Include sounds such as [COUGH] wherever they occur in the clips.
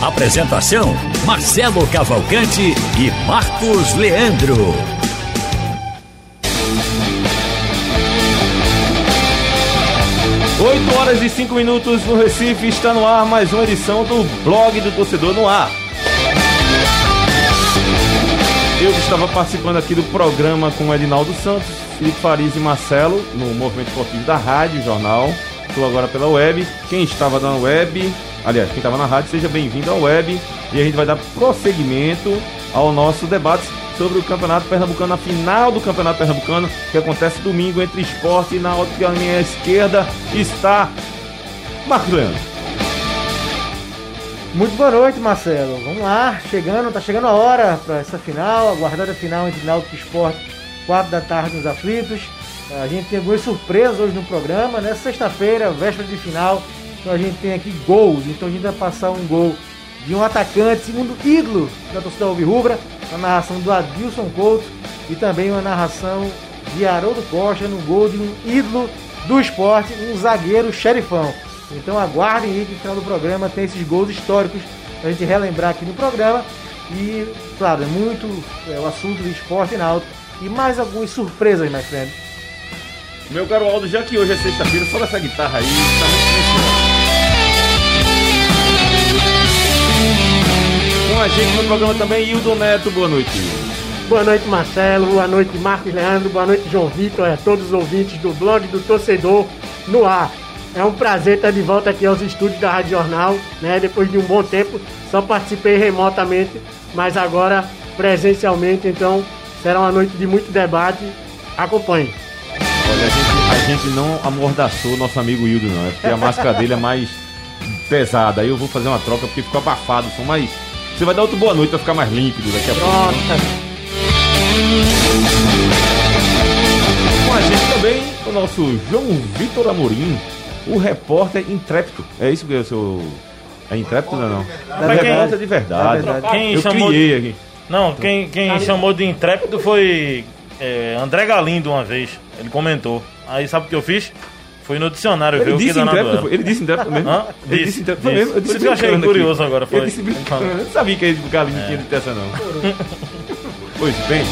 Apresentação: Marcelo Cavalcante e Marcos Leandro. 8 horas e 5 minutos no Recife, está no ar mais uma edição do Blog do Torcedor no Ar. Eu estava participando aqui do programa com Edinaldo Santos, Felipe Farias e Marcelo, no Movimento Esportivo da Rádio Jornal. Estou agora pela web. Quem estava na web, aliás, quem estava na rádio, seja bem-vindo à web. E a gente vai dar prosseguimento ao nosso debate sobre o Campeonato Pernambucano, a final do Campeonato Pernambucano, que acontece domingo entre esporte e na outra minha esquerda está Marcos Leandro. Muito boa noite, Marcelo. Vamos lá, chegando, tá chegando a hora para essa final, aguardada final entre Náutico e Esporte, 4 da tarde nos aflitos. A gente tem algumas surpresas hoje no programa, né? Sexta-feira, véspera de final, então a gente tem aqui gols. Então a gente vai passar um gol de um atacante, segundo ídolo da torcida Alvirrubra, a narração do Adilson Couto e também uma narração de Haroldo Costa no gol de um ídolo do esporte, um zagueiro xerifão. Então aguardem aí que no final do programa tem esses gols históricos pra gente relembrar aqui no programa. E, claro, é muito é, o assunto do esporte náutico. E mais algumas surpresas, my friend. Meu caro Aldo, já que hoje é sexta-feira, só essa guitarra aí, tá muito Com a gente no programa também, Hildo Neto, boa noite. Boa noite, Marcelo. Boa noite, Marcos Leandro. Boa noite, João Vitor. A todos os ouvintes do blog do Torcedor no ar. É um prazer estar de volta aqui aos estúdios da Rádio Jornal, né? Depois de um bom tempo, só participei remotamente, mas agora presencialmente, então será uma noite de muito debate. Acompanhe. Olha, a gente, a gente não amordaçou o nosso amigo Hildo, não. É porque a máscara dele é mais pesada. Aí eu vou fazer uma troca porque ficou abafado o som, mas você vai dar outro boa noite pra ficar mais límpido daqui a pouco. Pronto. Com a gente também o nosso João Vitor Amorim, o repórter intrépido. É isso que é o seu. É intrépido, não? não? Da verdade. repórter de verdade. Da verdade. Quem eu chamou criei de- aqui. Não, quem, quem chamou de intrépido foi é, André Galindo uma vez. Ele comentou. Aí sabe o que eu fiz? Fui no dicionário ver Ele o que disse danado intrépido, era. foi- ele disse intrépido mesmo. Hã? Ele Disse, disse intrépido foi mesmo. Eu disse Por isso que eu achei brincando aqui. curioso agora, foi. Eu, disse, brincando. eu não sabia que o Galinho É. tinha dito essa não. [LAUGHS] pois bem.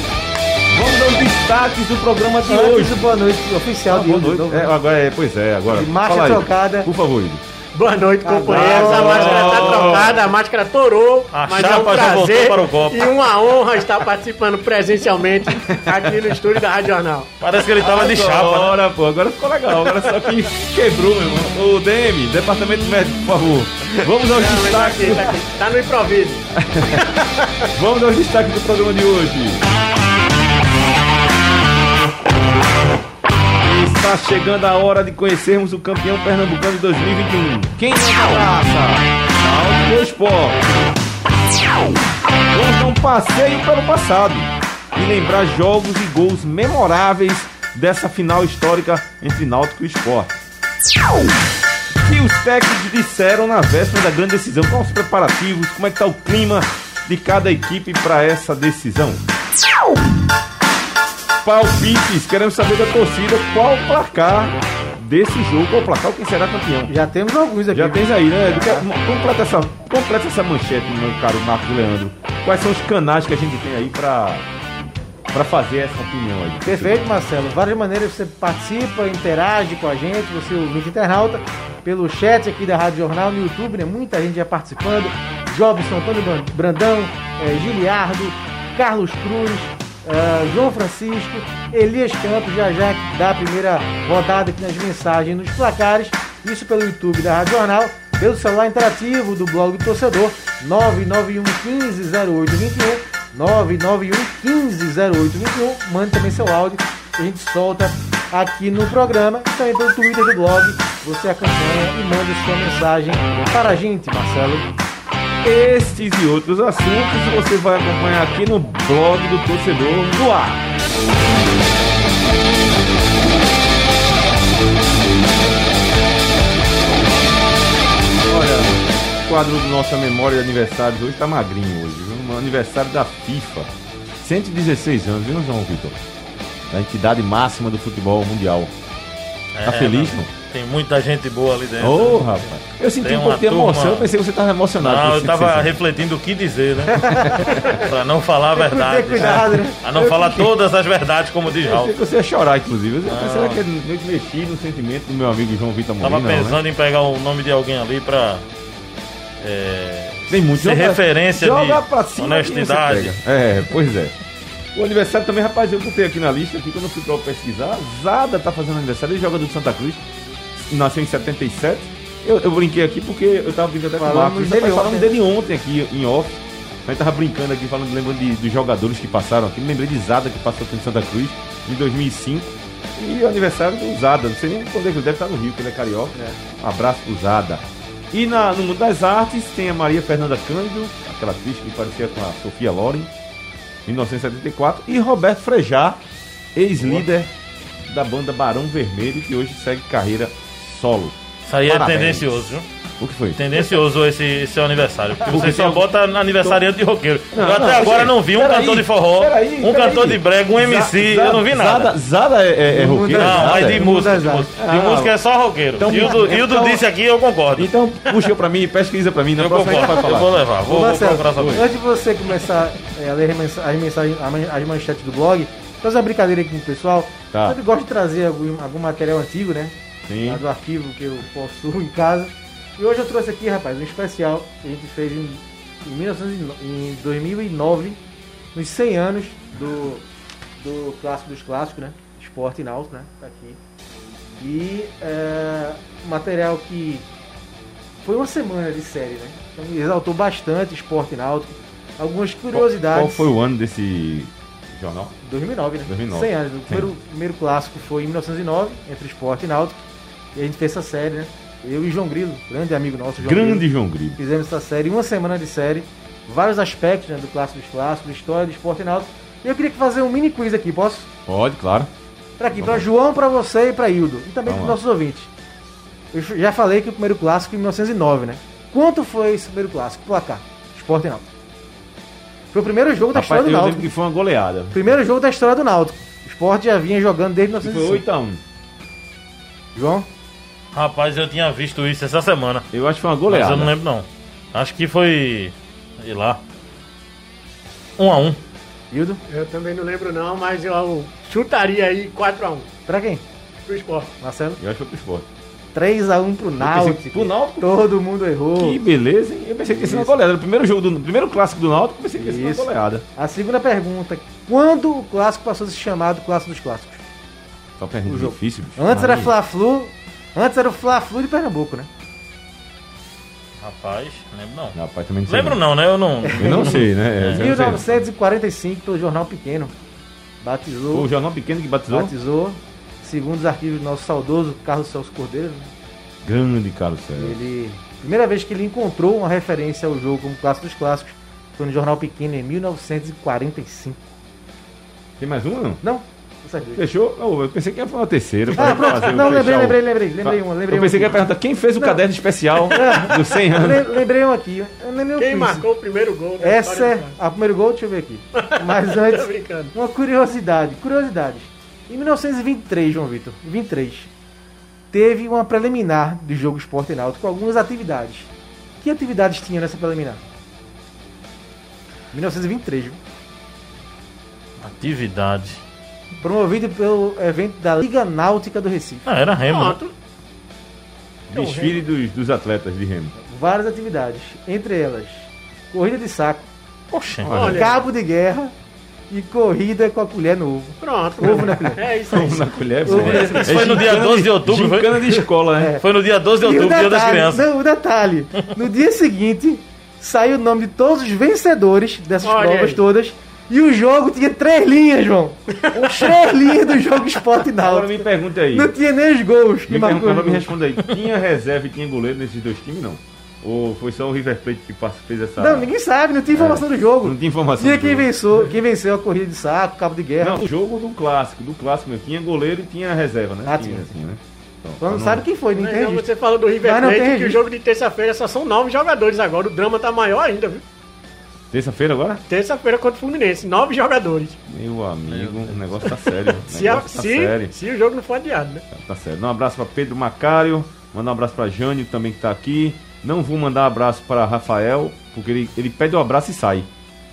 Vamos aos destaques do programa de Antes hoje. boa noite oficial de Boa noite. É, agora é, pois é, agora. De marcha aí. trocada. Por favor, Hildo. Boa noite, companheiros. A máscara está trocada, a máscara torou, A mas é um prazer para o copo. e uma honra estar participando presencialmente aqui no estúdio da Rádio Jornal. Parece que ele tava de chapa. né? Agora, pô, agora ficou legal. Agora só que quebrou, meu irmão. O DM, Departamento Médico, por favor. Vamos aos Não, tá destaques. aqui, tá aqui. Tá no improviso. [LAUGHS] Vamos aos destaques do programa de hoje. Está chegando a hora de conhecermos o campeão pernambucano de 2021. Quem é da praça? Náutico Esporte. Vamos dar um passeio pelo passado e lembrar jogos e gols memoráveis dessa final histórica entre Náutico e Esporte. Que os técnicos disseram na véspera da grande decisão? Quais os preparativos? Como é que está o clima de cada equipe para essa decisão? Palpites, queremos saber da torcida qual o placar desse jogo, qual o placar, quem será campeão. Já temos alguns aqui. Já tens aí, né? Quer- Completa essa, completa essa manchete, meu caro Marcos Leandro. Quais são os canais que a gente tem aí para para fazer essa opinião aí? Perfeito, Marcelo. Várias maneiras você participa, interage com a gente, você ouvinte internauta, pelo chat aqui da Rádio Jornal no YouTube, né? Muita gente já participando. Jobson, Antônio Bran- Brandão, eh, Giliardo, Carlos Cruz, eh, João Francisco, Elias Campos, já já que dá a primeira rodada aqui nas mensagens nos placares. Isso pelo YouTube da Rádio Jornal, pelo celular interativo do blog do torcedor 991 15 0821 991 15 0821. Mande também seu áudio que a gente solta aqui no programa. E também pelo Twitter do blog. Você acompanha e manda sua mensagem para a gente, Marcelo. Estes e outros assuntos você vai acompanhar aqui no blog do torcedor no ar. Olha, o quadro do nossa memória de aniversários hoje tá magrinho hoje, viu? Um aniversário da FIFA. 116 anos, viu, João Vitor? Da entidade máxima do futebol mundial. Tá É, feliz, mas não? Tem muita gente boa ali dentro. Ô, rapaz. Eu senti Tem um pouco de emoção, turma- eu pensei que você tava emocionado. Não, eu esse tava 116 anos. refletindo o que dizer, né? [LAUGHS] pra não falar a verdade. Ter cuidado, né? A não falar todas as verdades, como diz Eu Raul. pensei que você ia chorar, inclusive. Eu pensei que ele meio que mexia no sentimento do meu amigo João Vitor Tava Molina. não, né? pensando em pegar o nome de alguém ali pra. É, Tem muito ser joga- referência joga de pra cima honestidade. É, pois é. O aniversário também, rapaz, eu botei aqui na lista, aqui quando eu fui pra pesquisar. Zada tá fazendo aniversário, ele joga do Santa Cruz, nasceu em 77. Eu, eu brinquei aqui porque eu tava brincando até com o Marcos. dele ontem. dele ontem aqui em off. A gente tava brincando aqui, falando, lembrando de- dos jogadores que passaram aqui. Me lembrei de Zada, que passou aqui no Santa Cruz em 2005. E o aniversário do Zada, não sei nem quando é que ele deve estar no Rio, que ele é carioca. Um abraço pro Zada. E na- no mundo das artes tem a Maria Fernanda Cândido, aquela atriz que parecia com a Sofia Loren, 1974. E Roberto Frejá, ex-líder da banda Barão Vermelho, que hoje segue carreira solo. Isso aí é Parabéns. tendencioso, viu? O que foi? Tendencioso esse, esse seu aniversário. Porque [LAUGHS] Porque você só tem- bota aniversariante de roqueiro. Não, eu até não, agora não vi um cantor de forró, peraí, um peraí. cantor de brega, um MC, Zada- eu não vi nada. Zada, Zada é, é, é Não, roqueiro? Não, Zada mas é? de música, de música, artes. de Ah, música é só roqueiro. então- Hildo, Hildo então- disse aqui, eu concordo. Então puxa pra mim, pesquisa pra mim, na eu concordo, vai eu falar. vou levar, vou, vou Marcelo, procurar saber. antes de você começar é, a ler as mensa- as mensagens, as manchetes do blog, fazer uma brincadeira aqui com o pessoal. Tá. Eu gosto de trazer algum, algum material antigo, né? Sim. Lá do arquivo que eu possuo em casa. E hoje eu trouxe aqui, rapaz, um especial que a gente fez em, em, 1909 em 2009, nos 100 anos do, do clássico dos clássicos, né? Esporte e Náutico, né? Tá aqui. E é, material que foi uma semana de série, né? Então exaltou bastante esporte náutico. Algumas Qual, curiosidades. qual foi o ano desse jornal? 2009, né? 2009. 100 anos. O primeiro, primeiro clássico foi em 1909, entre esporte e náutico. E a gente fez essa série, né? Eu e João Grilo, grande amigo nosso, João Grande Grilo, João Grilo. fizemos essa série, uma semana de série, vários aspectos né, do clássico dos clássicos, história do esporte náutico. E eu queria fazer um mini quiz aqui, posso? Pode, claro. Pra aqui, pra João, pra você e pra Hildo. E também Vamos pros lá. nossos ouvintes. Eu já falei que o primeiro clássico em 1909, né? Quanto foi esse primeiro clássico? Placar. Esporte Náutico. Foi o primeiro jogo da Rapaz, história do Náutico. que foi uma goleada. Primeiro jogo da história do Náutico. O Sport já vinha jogando desde Foi 1905. 8x1. João? Rapaz, eu tinha visto isso essa semana. Eu acho que foi uma Mas goleada. eu não lembro não. Acho que foi. Sei lá. Um a um. Hildo? Eu também não lembro não, mas eu chutaria aí 4x1 Pra quem? pro esporte. Marcelo? Eu acho que foi pro esporte. 3x1 pro Náutico. pro Náutico? Todo mundo errou. Que beleza, hein? Eu pensei que ia ser uma goleada. O primeiro jogo do. Primeiro clássico do Náutico, eu pensei que ia ser uma Isso. goleada. A segunda pergunta. Quando o clássico passou a ser chamado Clássico dos Clássicos? Só pergunta difícil, bicho. Antes era. Fla-Flu. Antes era o Fla-Flu de Pernambuco, né? Rapaz, lembro não. Rapaz, também não sei. Lembro não, né? Eu não. Eu não sei, né? Sei. 1945, pelo Jornal Pequeno. Foi Batizou. o jornal pequeno que batizou? Batizou. Segundo os arquivos do nosso saudoso Carlos Celso Cordeiro, né? Grande Carlos César. Ele. Primeira vez que ele encontrou uma referência ao jogo como clássico dos clássicos foi no Jornal Pequeno em 1945. Tem mais uma, não? Não? Fechou? Oh, eu pensei que ia falar uma terceira. Ah, pronto. o Não, lembrei, o- lembrei, lembrei. Lembrei uma, lembrei Eu pensei que ia uma. perguntar quem fez o Não. caderno especial [LAUGHS] dos 100 aqui. anos. Le- Lembrei um aqui. Quem marcou o primeiro gol? Essa é. A primeiro gol, deixa eu ver aqui. Mas [LAUGHS] antes, brincando. uma curiosidade. Curiosidades. Em 1923, João Vitor, 23, teve uma preliminar do jogo Esporte e Náutico com algumas atividades. Que atividades tinha nessa preliminar? 1923, viu? Atividade. Promovido pelo evento da Liga Náutica do Recife. Ah, era remo. né? Pronto. Desfile dos, dos atletas de remo. Várias atividades, entre elas corrida de saco, Poxa. Olha. cabo de guerra e corrida com a colher no ovo. Pronto. Ovo na colher. É isso aí. Na colher, Ô, é- Isso foi no dia gincana 12 de outubro, foi? De escola, né? Foi no dia 12 de outubro, dia das detalhe, crianças. não, o detalhe, no dia seguinte saiu o nome de todos os vencedores dessas Olha provas aí. todas e o jogo tinha três linhas, João. três linhas do jogo Esporte Agora Náutico. me pergunta aí. Não tinha nem os gols que Me pergunta, me responda aí. Tinha reserva e tinha goleiro nesses dois times, não? Ou foi só o River Plate que fez essa. Não, ninguém sabe, não tinha informação do jogo. Não tinha informação Tinha do quem jogo. venceu, quem venceu a corrida de saco, cabo de guerra. Não, o jogo do clássico, do clássico mesmo. Tinha goleiro e tinha reserva, né? Ah, tinha, tinha. assim, né? Então, Só não pra sabe quem foi, não tem não, registro. você falou do River não Plate tem que o jogo de terça-feira só são nove jogadores agora. O drama tá maior ainda, viu? Terça-feira agora? Terça-feira contra o Fluminense, nove jogadores. Meu amigo, o negócio tá sério. [LAUGHS] Se, a- negócio tá se, sério. se o jogo não for adiado, né? Tá certo. Um abraço para Pedro Macário, mandar um abraço para Jânio também que tá aqui. Não vou mandar um abraço para Rafael, porque ele, ele pede um abraço e sai.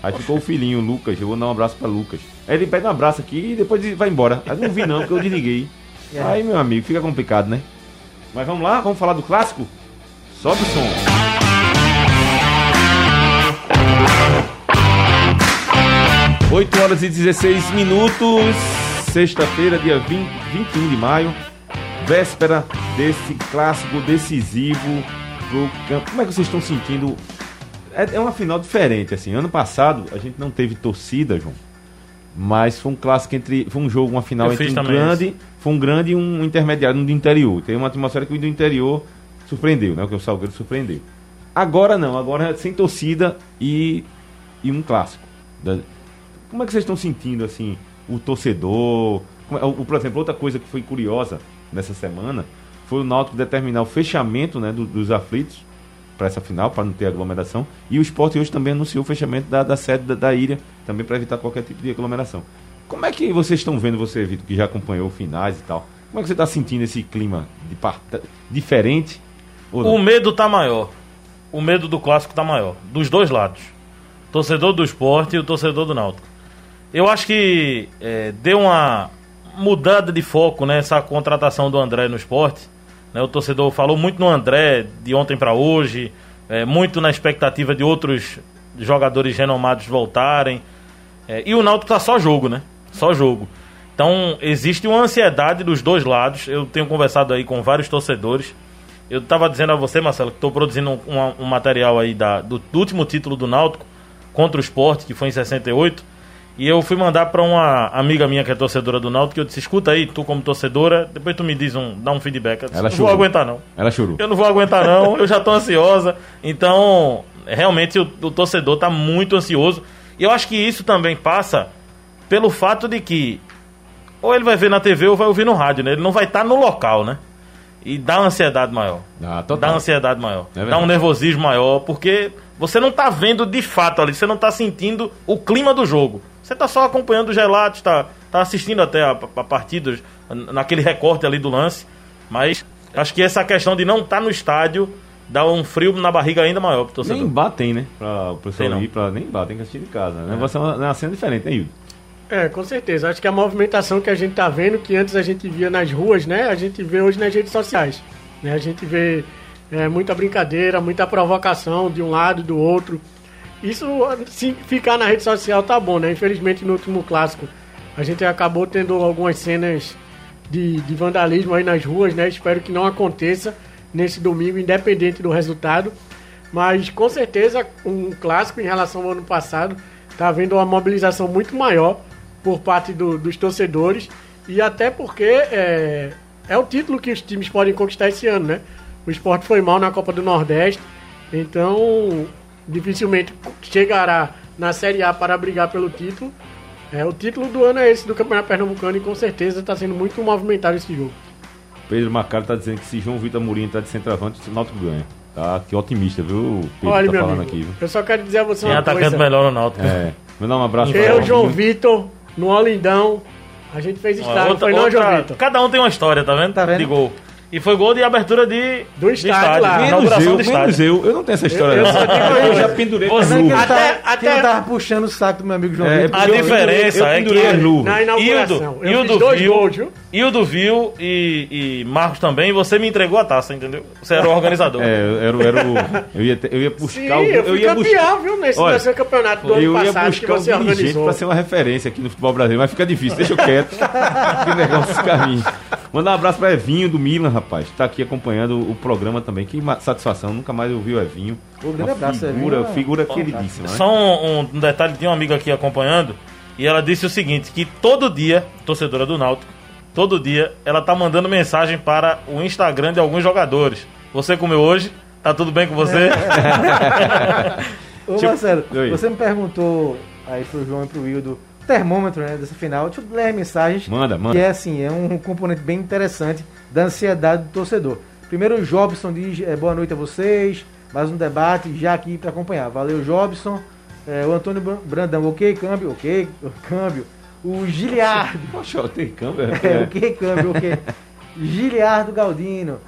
Aí ficou o filhinho, o Lucas. Eu vou dar um abraço para Lucas. Aí ele pede um abraço aqui e depois vai embora. Aí não vi não, porque eu desliguei. Aí, meu amigo, fica complicado, né? Mas vamos lá, vamos falar do clássico? Sobe o som. 8 horas e 16 minutos, sexta-feira, dia 20, 21 de maio, véspera desse clássico decisivo pro campo. Como é que vocês estão sentindo? É, é uma final diferente, assim. Ano passado a gente não teve torcida, João. Mas foi um clássico entre. Foi um jogo, uma final Eu entre um grande. Foi um grande e um intermediário, um do interior. Tem uma atmosfera que o do interior surpreendeu, né? O que o Salgueiro surpreendeu. Agora não, agora é sem torcida e, e um clássico. Como é que vocês estão sentindo, assim, o torcedor? É- Por exemplo, outra coisa que foi curiosa nessa semana foi o Náutico determinar o fechamento né, do- dos aflitos para essa final, para não ter aglomeração. E o esporte hoje também anunciou o fechamento da, da sede da, da ilha, também para evitar qualquer tipo de aglomeração. Como é que vocês estão vendo, você, Vitor, que já acompanhou finais e tal? Como é que você está sentindo esse clima de diferente? O medo tá maior. O medo do clássico tá maior. Dos dois lados. Torcedor do esporte e o torcedor do Náutico. Eu acho que é, deu uma mudada de foco nessa contratação do André no esporte. né? O torcedor falou muito no André de ontem para hoje, é, muito na expectativa de outros jogadores renomados voltarem. É, e o Náutico tá só jogo, né? Só jogo. Então existe uma ansiedade dos dois lados. Eu tenho conversado aí com vários torcedores. Eu estava dizendo a você, Marcelo, que estou produzindo um, um- um material aí da, do, do último título do Náutico contra o Sport, que foi em 68. E eu fui mandar para uma amiga minha que é torcedora do Náutico, que eu disse, escuta aí, tu como torcedora, depois tu me diz um, dá um feedback. Eu disse, Ela não vou aguentar não. Ela chorou. Eu não vou aguentar não, eu já tô ansiosa. Então, realmente o, o torcedor tá muito ansioso. E eu acho que isso também passa pelo fato de que ou ele vai ver na TV ou vai ouvir no rádio, né? Ele não vai estar no local, né? E dá uma ansiedade maior. Ah. Dá uma ansiedade maior. É dá um nervosismo maior, porque você não tá vendo de fato ali, você não tá sentindo o clima do jogo. Você tá só acompanhando os relatos, tá, tá assistindo até a, a partida, naquele recorte ali do lance. Mas acho que essa questão de não estar no estádio dá um frio na barriga ainda maior pro torcedor. Nem batem, né? Pra o pessoal Tem não. ir pra. Nem batem que assistir de casa. Né? Vai ser uma, uma cena diferente, né, Yuri? É, com certeza. Acho que a movimentação que a gente tá vendo, que antes a gente via nas ruas, né? A gente vê hoje nas redes sociais. Né? A gente vê é, muita brincadeira, muita provocação de um lado e do outro. Isso, se ficar na rede social, tá bom, né? Infelizmente, no último clássico, a gente acabou tendo algumas cenas de, de vandalismo aí nas ruas, né? Espero que não aconteça nesse domingo, independente do resultado. Mas com certeza um clássico em relação ao ano passado tá havendo uma mobilização muito maior por parte do- dos torcedores e até porque é, é o título que os times podem conquistar esse ano, né? O esporte foi mal na Copa do Nordeste, então dificilmente chegará na Série A para brigar pelo título. É, o título do ano é esse do Campeonato Pernambucano e com certeza está sendo muito movimentado esse jogo. Pedro Macaro tá dizendo que se João Vitor Amorim entrar de centroavante, o Náutico ganha. Tá, que otimista, viu? O Pedro Olha, tá meu falando amigo, aqui, viu? eu só quero dizer a você Tem uma atacante coisa. melhor no Náutico. É. Mandar um abraço Eu, pra João Vitor, no Olindão, a gente fez Ó, estádio, outra- foi não, outra- João Vitor? Cada um tem uma história, tá vendo? Tá vendo? De gol. E foi gol de abertura de, Do de estádio lá. Menos eu, do menos estádio. eu. Eu não tenho essa história. Eu- eu não. só digo eu já pendurei Você- que Até- que até- tava puxando o saco do meu amigo João É, Vitor. A eu- diferença eu é pendurei que-. Na inauguração. Hildo, eu Hildo fiz dois viu, gols, viu? Hildo viu e, e Marcos também, você me entregou a taça, entendeu? Você era o organizador. É, eu era, o- era o. Eu ia, eu ia buscar Sim, o. eu fui ia campeão, viu? Nesse, Olha, nesse campeonato do eu ano ia passado que buscar o você dirigente organizou. pra ser uma referência aqui no futebol brasileiro, mas fica difícil, deixa eu quieto. que negócio esse caminho. Mandar um abraço pra Evinho do Milan, rapaz. Tá aqui acompanhando o programa também. Que satisfação, nunca mais ouvi o Evinho. Um grande abraço, figura, Evinho. figura queridíssima, né? Só um, um- um detalhe, tinha uma amiga aqui acompanhando e ela disse o seguinte, que todo dia, torcedora do Náutico, todo dia ela tá mandando mensagem para o Instagram de alguns jogadores. Você comeu hoje? Tá tudo bem com você? [LAUGHS] Ô Tipo, Marcelo, oi. você me perguntou aí pro João e pro Wildo termômetro né, dessa final. Deixa eu ler as mensagens. Manda, manda. Que é assim, é um componente bem interessante da ansiedade do torcedor. Primeiro o Jobson diz é, boa noite a vocês. Mais um debate já aqui para acompanhar. Valeu, Jobson. É, o Antônio Bran- Brandão, ok, câmbio, ok, [LAUGHS] câmbio. O Giliardo. [LAUGHS] Poxa, tem câmera. É, ok, câmbio, ok. Giliardo Galdino.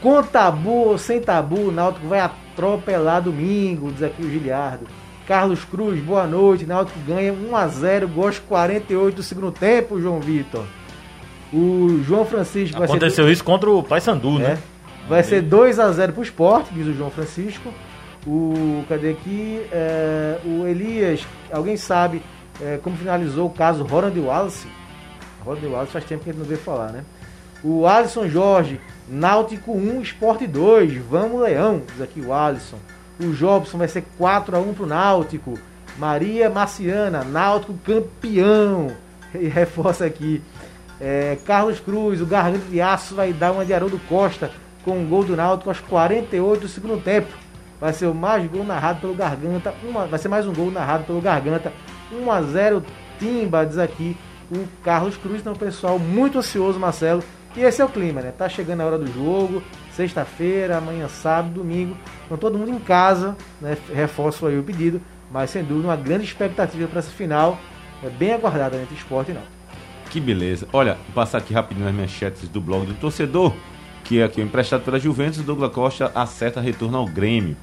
Com tabu ou sem tabu, o Náutico vai atropelar domingo, diz aqui o Giliardo. Carlos Cruz, boa noite. Náutico ganha 1x0, gosto 48 do segundo tempo, João Vitor. O João Francisco vai ser. Aconteceu isso contra o Paysandu, É. né? Vai ser 2x0 pro esporte, diz o João Francisco. O. Cadê aqui? É, o Elias, alguém sabe é, como finalizou o caso Ronald Wallace? Ronald Wallace faz tempo que ele não veio falar, né? O Alisson Jorge, Náutico 1, Esporte 2. Vamos, Leão, diz aqui o Alisson. O Jobson vai ser 4x1 pro Náutico. Maria Marciana, Náutico campeão. E reforça aqui. É, Carlos Cruz, o Garganta de Aço vai dar uma de Haroldo Costa com um gol do Náutico aos 48 do segundo tempo. Vai ser o mais gol narrado pelo Garganta. Uma, vai ser mais um gol narrado pelo Garganta. 1 a 0 Timba, diz aqui o Carlos Cruz. Então, pessoal, muito ansioso, Marcelo. E esse é o clima, né? Tá chegando a hora do jogo. Sexta-feira, amanhã, sábado, domingo. Então, todo mundo em casa, né? Reforço aí o pedido. Mas, sem dúvida, uma grande expectativa para essa final. É bem aguardada entre esporte e não. Que beleza. Olha, vou passar aqui rapidinho as manchetes do blog do torcedor, que é aqui emprestado pela Juventus, Douglas Costa acerta retorno ao Grêmio.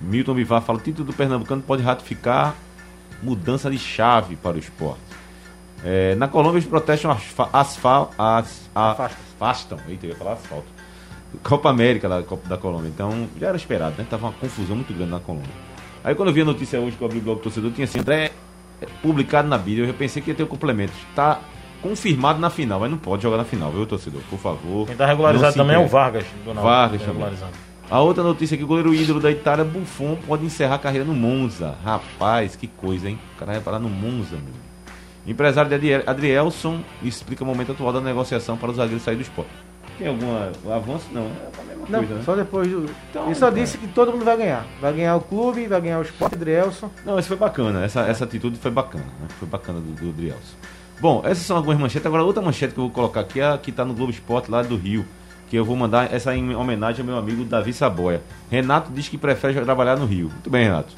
Milton Bivar fala, o título do Pernambucano pode ratificar mudança de chave para o esporte. É, na Colômbia eles protestam asfa, asfal, as, a- afastam. Eita, eu ia falar asfalto. Copa América da, Copa da Colômbia. Então já era esperado, né? Tava uma confusão muito grande na Colômbia. Aí quando eu vi a notícia hoje que eu abri o blog do torcedor, tinha assim, André, é, publicado na Bíblia, eu já pensei que ia ter o complemento. Tá confirmado na final, mas não pode jogar na final, viu, torcedor? Por favor. Quem tá regularizado também é o. Vargas. Do Náutico, Vargas tá também. A outra notícia é que o goleiro ídolo da Itália, Buffon, pode encerrar a carreira no Monza. Rapaz, que coisa, hein? O cara vai parar no Monza, meu. Empresário de Adriel- Adrielson explica o momento atual da negociação para o zagueiro sair do esporte. Tem algum avanço? Não, é a mesma Não, coisa, né? só depois do. Então, Ele só cara. disse que todo mundo vai ganhar. Vai ganhar o clube, vai ganhar o Sport Drielson. Não, isso foi bacana. Essa, essa atitude foi bacana, né? Foi bacana do, do Adrielson. Bom, essas são algumas manchetes. Agora, outra manchete que eu vou colocar aqui é a que está no Globo Esporte lá do Rio. Que eu vou mandar essa em homenagem ao meu amigo Davi Saboia. Renato diz que prefere trabalhar no Rio. Muito bem, Renato.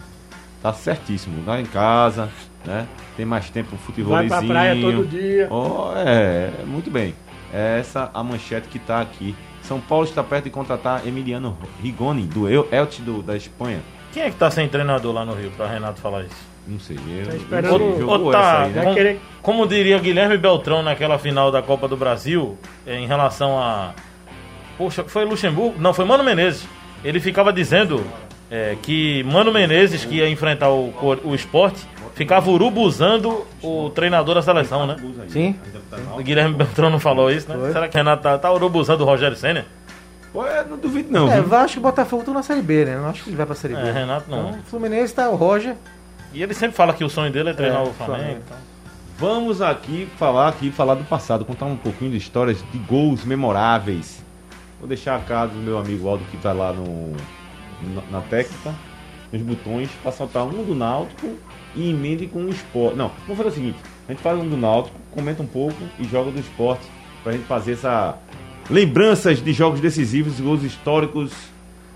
Tá certíssimo. Lá em casa, né? Tem mais tempo pro Vai futebolzinho. pra praia todo dia. Oh, é, muito bem. É essa a manchete que tá aqui. São Paulo está perto de contratar Emiliano Rigoni, do El- Elche do, da Espanha. Quem é que tá sem treinador lá no Rio, pra Renato falar isso? Não sei. Eu, Tá eu esperando não sei, o- jogou Ou tá, aí, né? Querer- como diria Guilherme Beltrão naquela final da Copa do Brasil, eh, em relação a. Poxa, foi Luxemburgo? Não, foi Mano Menezes. Ele ficava dizendo eh, que Mano Menezes, que ia enfrentar o, o esporte, ficava urubuzando o treinador da seleção, né? Sim. O Guilherme Beltrão não falou isso, né? Foi. Será que o Renato tá, tá urubuzando o Rogério Senna? Pô, não duvido não. É, viu? Vasco e Botafogo estão na Série B, né? Não acho que ele vai pra Série B. É, Renato não. Então, o Fluminense tá o Roger. E ele sempre fala que o sonho dele é treinar É, o Flamengo. Flamengo. então. Vamos aqui falar aqui, falar do passado, contar um pouquinho de histórias de gols memoráveis. Vou deixar a casa do meu amigo Aldo que tá lá no na, na técnica, nos botões, para soltar um do Náutico e emende com o esporte. Não, vamos fazer o seguinte: a gente faz um do Náutico, comenta um pouco e joga do esporte pra gente fazer essa lembranças de jogos decisivos, gols históricos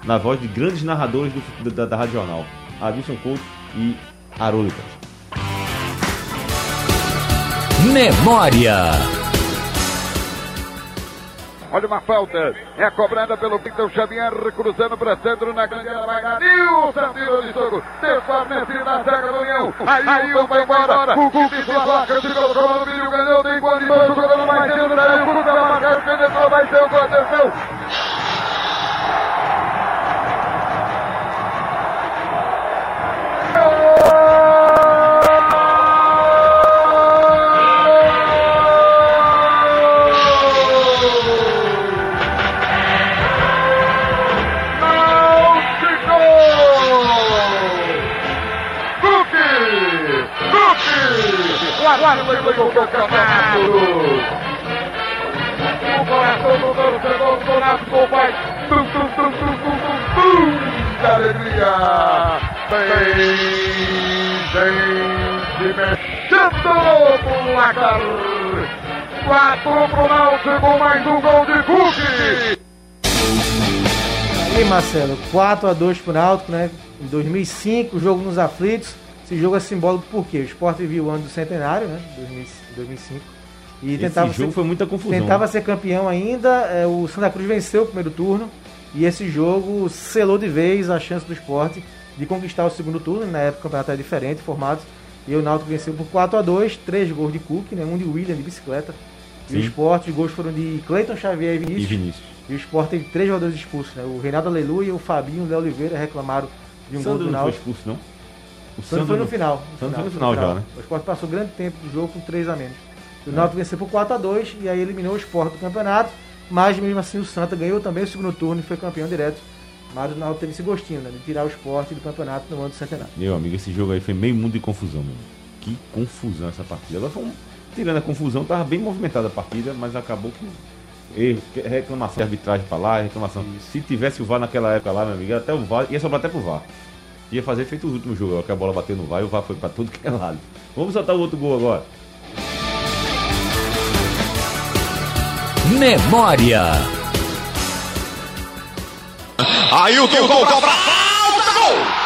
na voz de grandes narradores do- da, da Rádio Jornal, Adilson Couto e Haroldo. Memória. Olha uma falta. É cobrada pelo Victor Xavier, cruzando para Sandro na grande área. Vai dar Nilson, tiro de soco. Desfornece na zaga do União. Aí o vai embora. O Cuca se coloca, se colocou no meio, ganhou, tem condição, jogando mais dentro da. O Cuca marcar, penetrou, vai ser o gol, atenção. Aguardo foi o campeonato! O coração do torcedor do Náutico vai tum, tum, tum, tum, tum, tum, tum. muita alegria. Tem gente mexendo com o placar. Quatro pro Náutico, mais um gol de Cook. E Marcelo, 4x2 pro Náutico, né? Em 2005, jogo nos aflitos. Esse jogo é simbólico porque o Sport viu o ano do centenário, né? 2005. E Esse tentava jogo ser, foi muita confusão. tentava ser campeão ainda. é, o Santa Cruz venceu o primeiro turno. E esse jogo selou de vez a chance do Sport de conquistar o segundo turno. Na época o campeonato era diferente, formados. E o Náutico venceu por 4x2, três gols de Cook, né? um de William de bicicleta. E o Sim. Sport, os gols foram de Cleiton Xavier e Vinícius. E Vinícius. E o Sport teve três jogadores expulsos, né? O Reinaldo Aleluia, o Fabinho e o Léo Oliveira reclamaram de um gol Sandro do não foi Náutico. expulso, não? O O Sandro foi no final. Sandro foi no final já, né? O Sport passou grande tempo do jogo com 3 a menos. O Náutico venceu por 4x2 e aí eliminou o Sport do campeonato. Mas mesmo assim o Santa ganhou também o segundo turno e foi campeão direto. Mas o Náutico teve esse gostinho, né? De tirar o Sport do campeonato no ano do centenário. Meu amigo, esse jogo aí foi meio mundo de confusão, meu. Que confusão essa partida. Agora foi um... Tirando a confusão, tava bem movimentada a partida, mas acabou que. Erro, reclamação de arbitragem pra lá, reclamação. Se tivesse o VAR naquela época lá, meu amigo, até o VAR, ia sobrar até pro VAR. Ia fazer feito os últimos jogos, que a bola bateu no VAR e o VAR foi pra tudo que é lado. Vamos soltar o outro gol agora. Memória. Ailton gol cobra falta, gol! minutos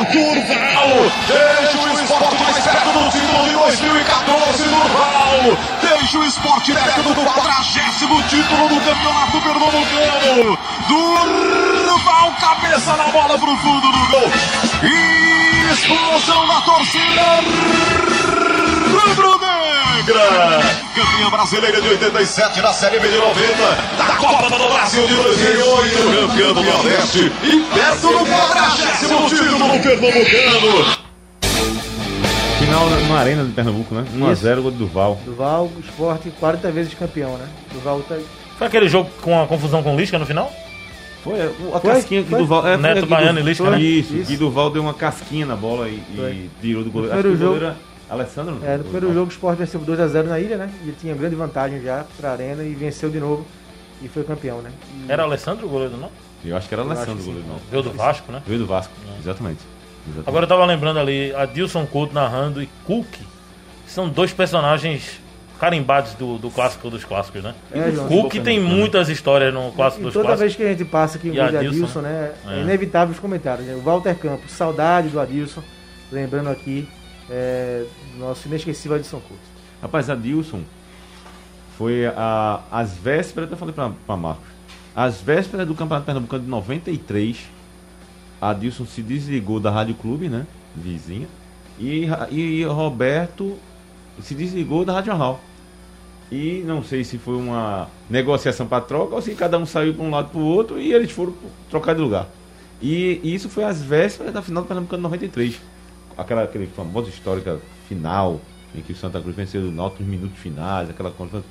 Durval deixa o esporte mais perto do título de 2014. Durval deixa o esporte perto do quadragésimo título do campeonato pernambucano. Durval, cabeça na bola pro fundo do gol. Explosão da torcida rubro-negra. Campeã brasileira de 87 na Série B de 90. Da Copa do Brasil de 2008. Campeã do Nordeste. E perto do quadragésimo título pernambucano. Final na- na Arena de Pernambuco, né? 1x0 gol do Duval. Duval, o Sport 40 vezes campeão, né? Duval tá. Foi aquele jogo com a confusão com o Lisca no final? Foi é, o- a Foi? casquinha que Foi? Duval. É, Neto que Baiano e Lisca, né? Isso, Isso. que Duval deu uma casquinha na bola e, e tirou do goleiro. No Acho que o primeiro goleiro era Alessandro, não? É, no primeiro jogo o Sport venceu por 2x0 na ilha, né? E ele tinha grande vantagem já pra Arena e venceu de novo e foi campeão, né? E- Era Alessandro o goleiro, não? Eu acho que era acho Alessandro que o goleiro, não. Veio do Vasco, né? Veio do Vasco, exatamente. Exatamente. Agora eu tava lembrando ali, Adilson Couto narrando e Cook, são dois personagens carimbados do, do clássico dos clássicos, né? É, João, Cook tem muitas histórias no clássico E dos toda clássicos. vez que a gente passa aqui o E Adilson, né? É, É. inevitável os comentários. Né? O Walter Campos, saudade do Adilson. Lembrando aqui, é, nosso inesquecível Adilson Couto. Rapaz, Adilson foi a, as vésperas, eu falei pra Marcos, as vésperas do Campeonato Pernambucano de 93, Adilson se desligou da Rádio Clube, né? Vizinha. E, e Roberto se desligou da Rádio Jornal. E não sei se foi uma negociação para troca ou se cada um saiu para um lado para o outro e eles foram trocar de lugar. E, e isso foi às vésperas da final do Pernambucano 93. Aquela aquele famosa histórica final em que o Santa Cruz venceu o Náutico nos minutos finais, aquela coisa.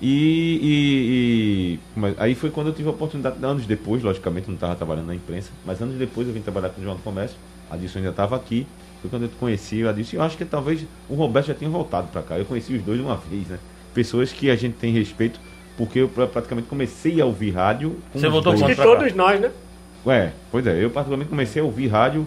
E, e- e- mas aí foi quando eu tive a oportunidade, anos depois, logicamente, eu não estava trabalhando na imprensa, mas anos depois eu vim trabalhar com o Jornal do Comércio, a Adilson ainda estava aqui, foi quando eu conheci o Adilson, e eu acho que talvez o Roberto já tenha voltado para cá, eu conheci os dois de uma vez, né? Pessoas que a gente tem respeito, porque eu pra- praticamente comecei a ouvir rádio com Você voltou dois. pra cá. todos nós, né? Ué, pois é, eu particularmente comecei a ouvir rádio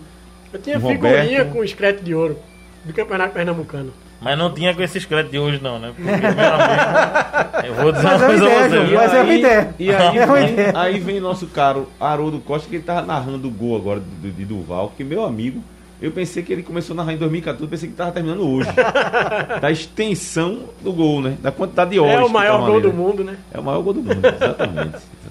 Eu tinha figurinha Roberto. com escrete de ouro do Campeonato Pernambucano. Mas não tinha com esses créditos de hoje, não, né? Porque, [LAUGHS] eu vou dizer uma Mas é coisa a você, mas é uma ideia. E aí, É vem, ideia. aí vem nosso caro Haroldo Costa, que ele tava narrando o gol agora de, de Duval, que meu amigo, Eu pensei que ele começou a narrar em 2014, pensei que estava terminando hoje. [LAUGHS] da extensão do gol, né? Da quantidade de horas. É o maior gol do né? mundo, né? É o maior gol do mundo, exatamente. [LAUGHS]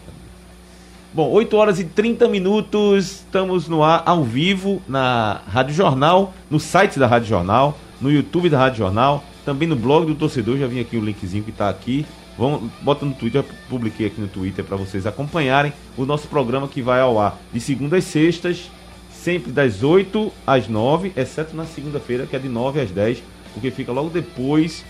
Bom, 8 horas e 30 minutos, estamos no ar ao vivo na Rádio Jornal, no site da Rádio Jornal, no YouTube da Rádio Jornal, também no blog do torcedor, já vim aqui o linkzinho que está aqui. Vamos, bota no Twitter, publiquei aqui no Twitter para vocês acompanharem o nosso programa que vai ao ar de segunda às sextas, sempre das 8 às 9, exceto na segunda-feira, que é de 9 às 10, porque fica logo depois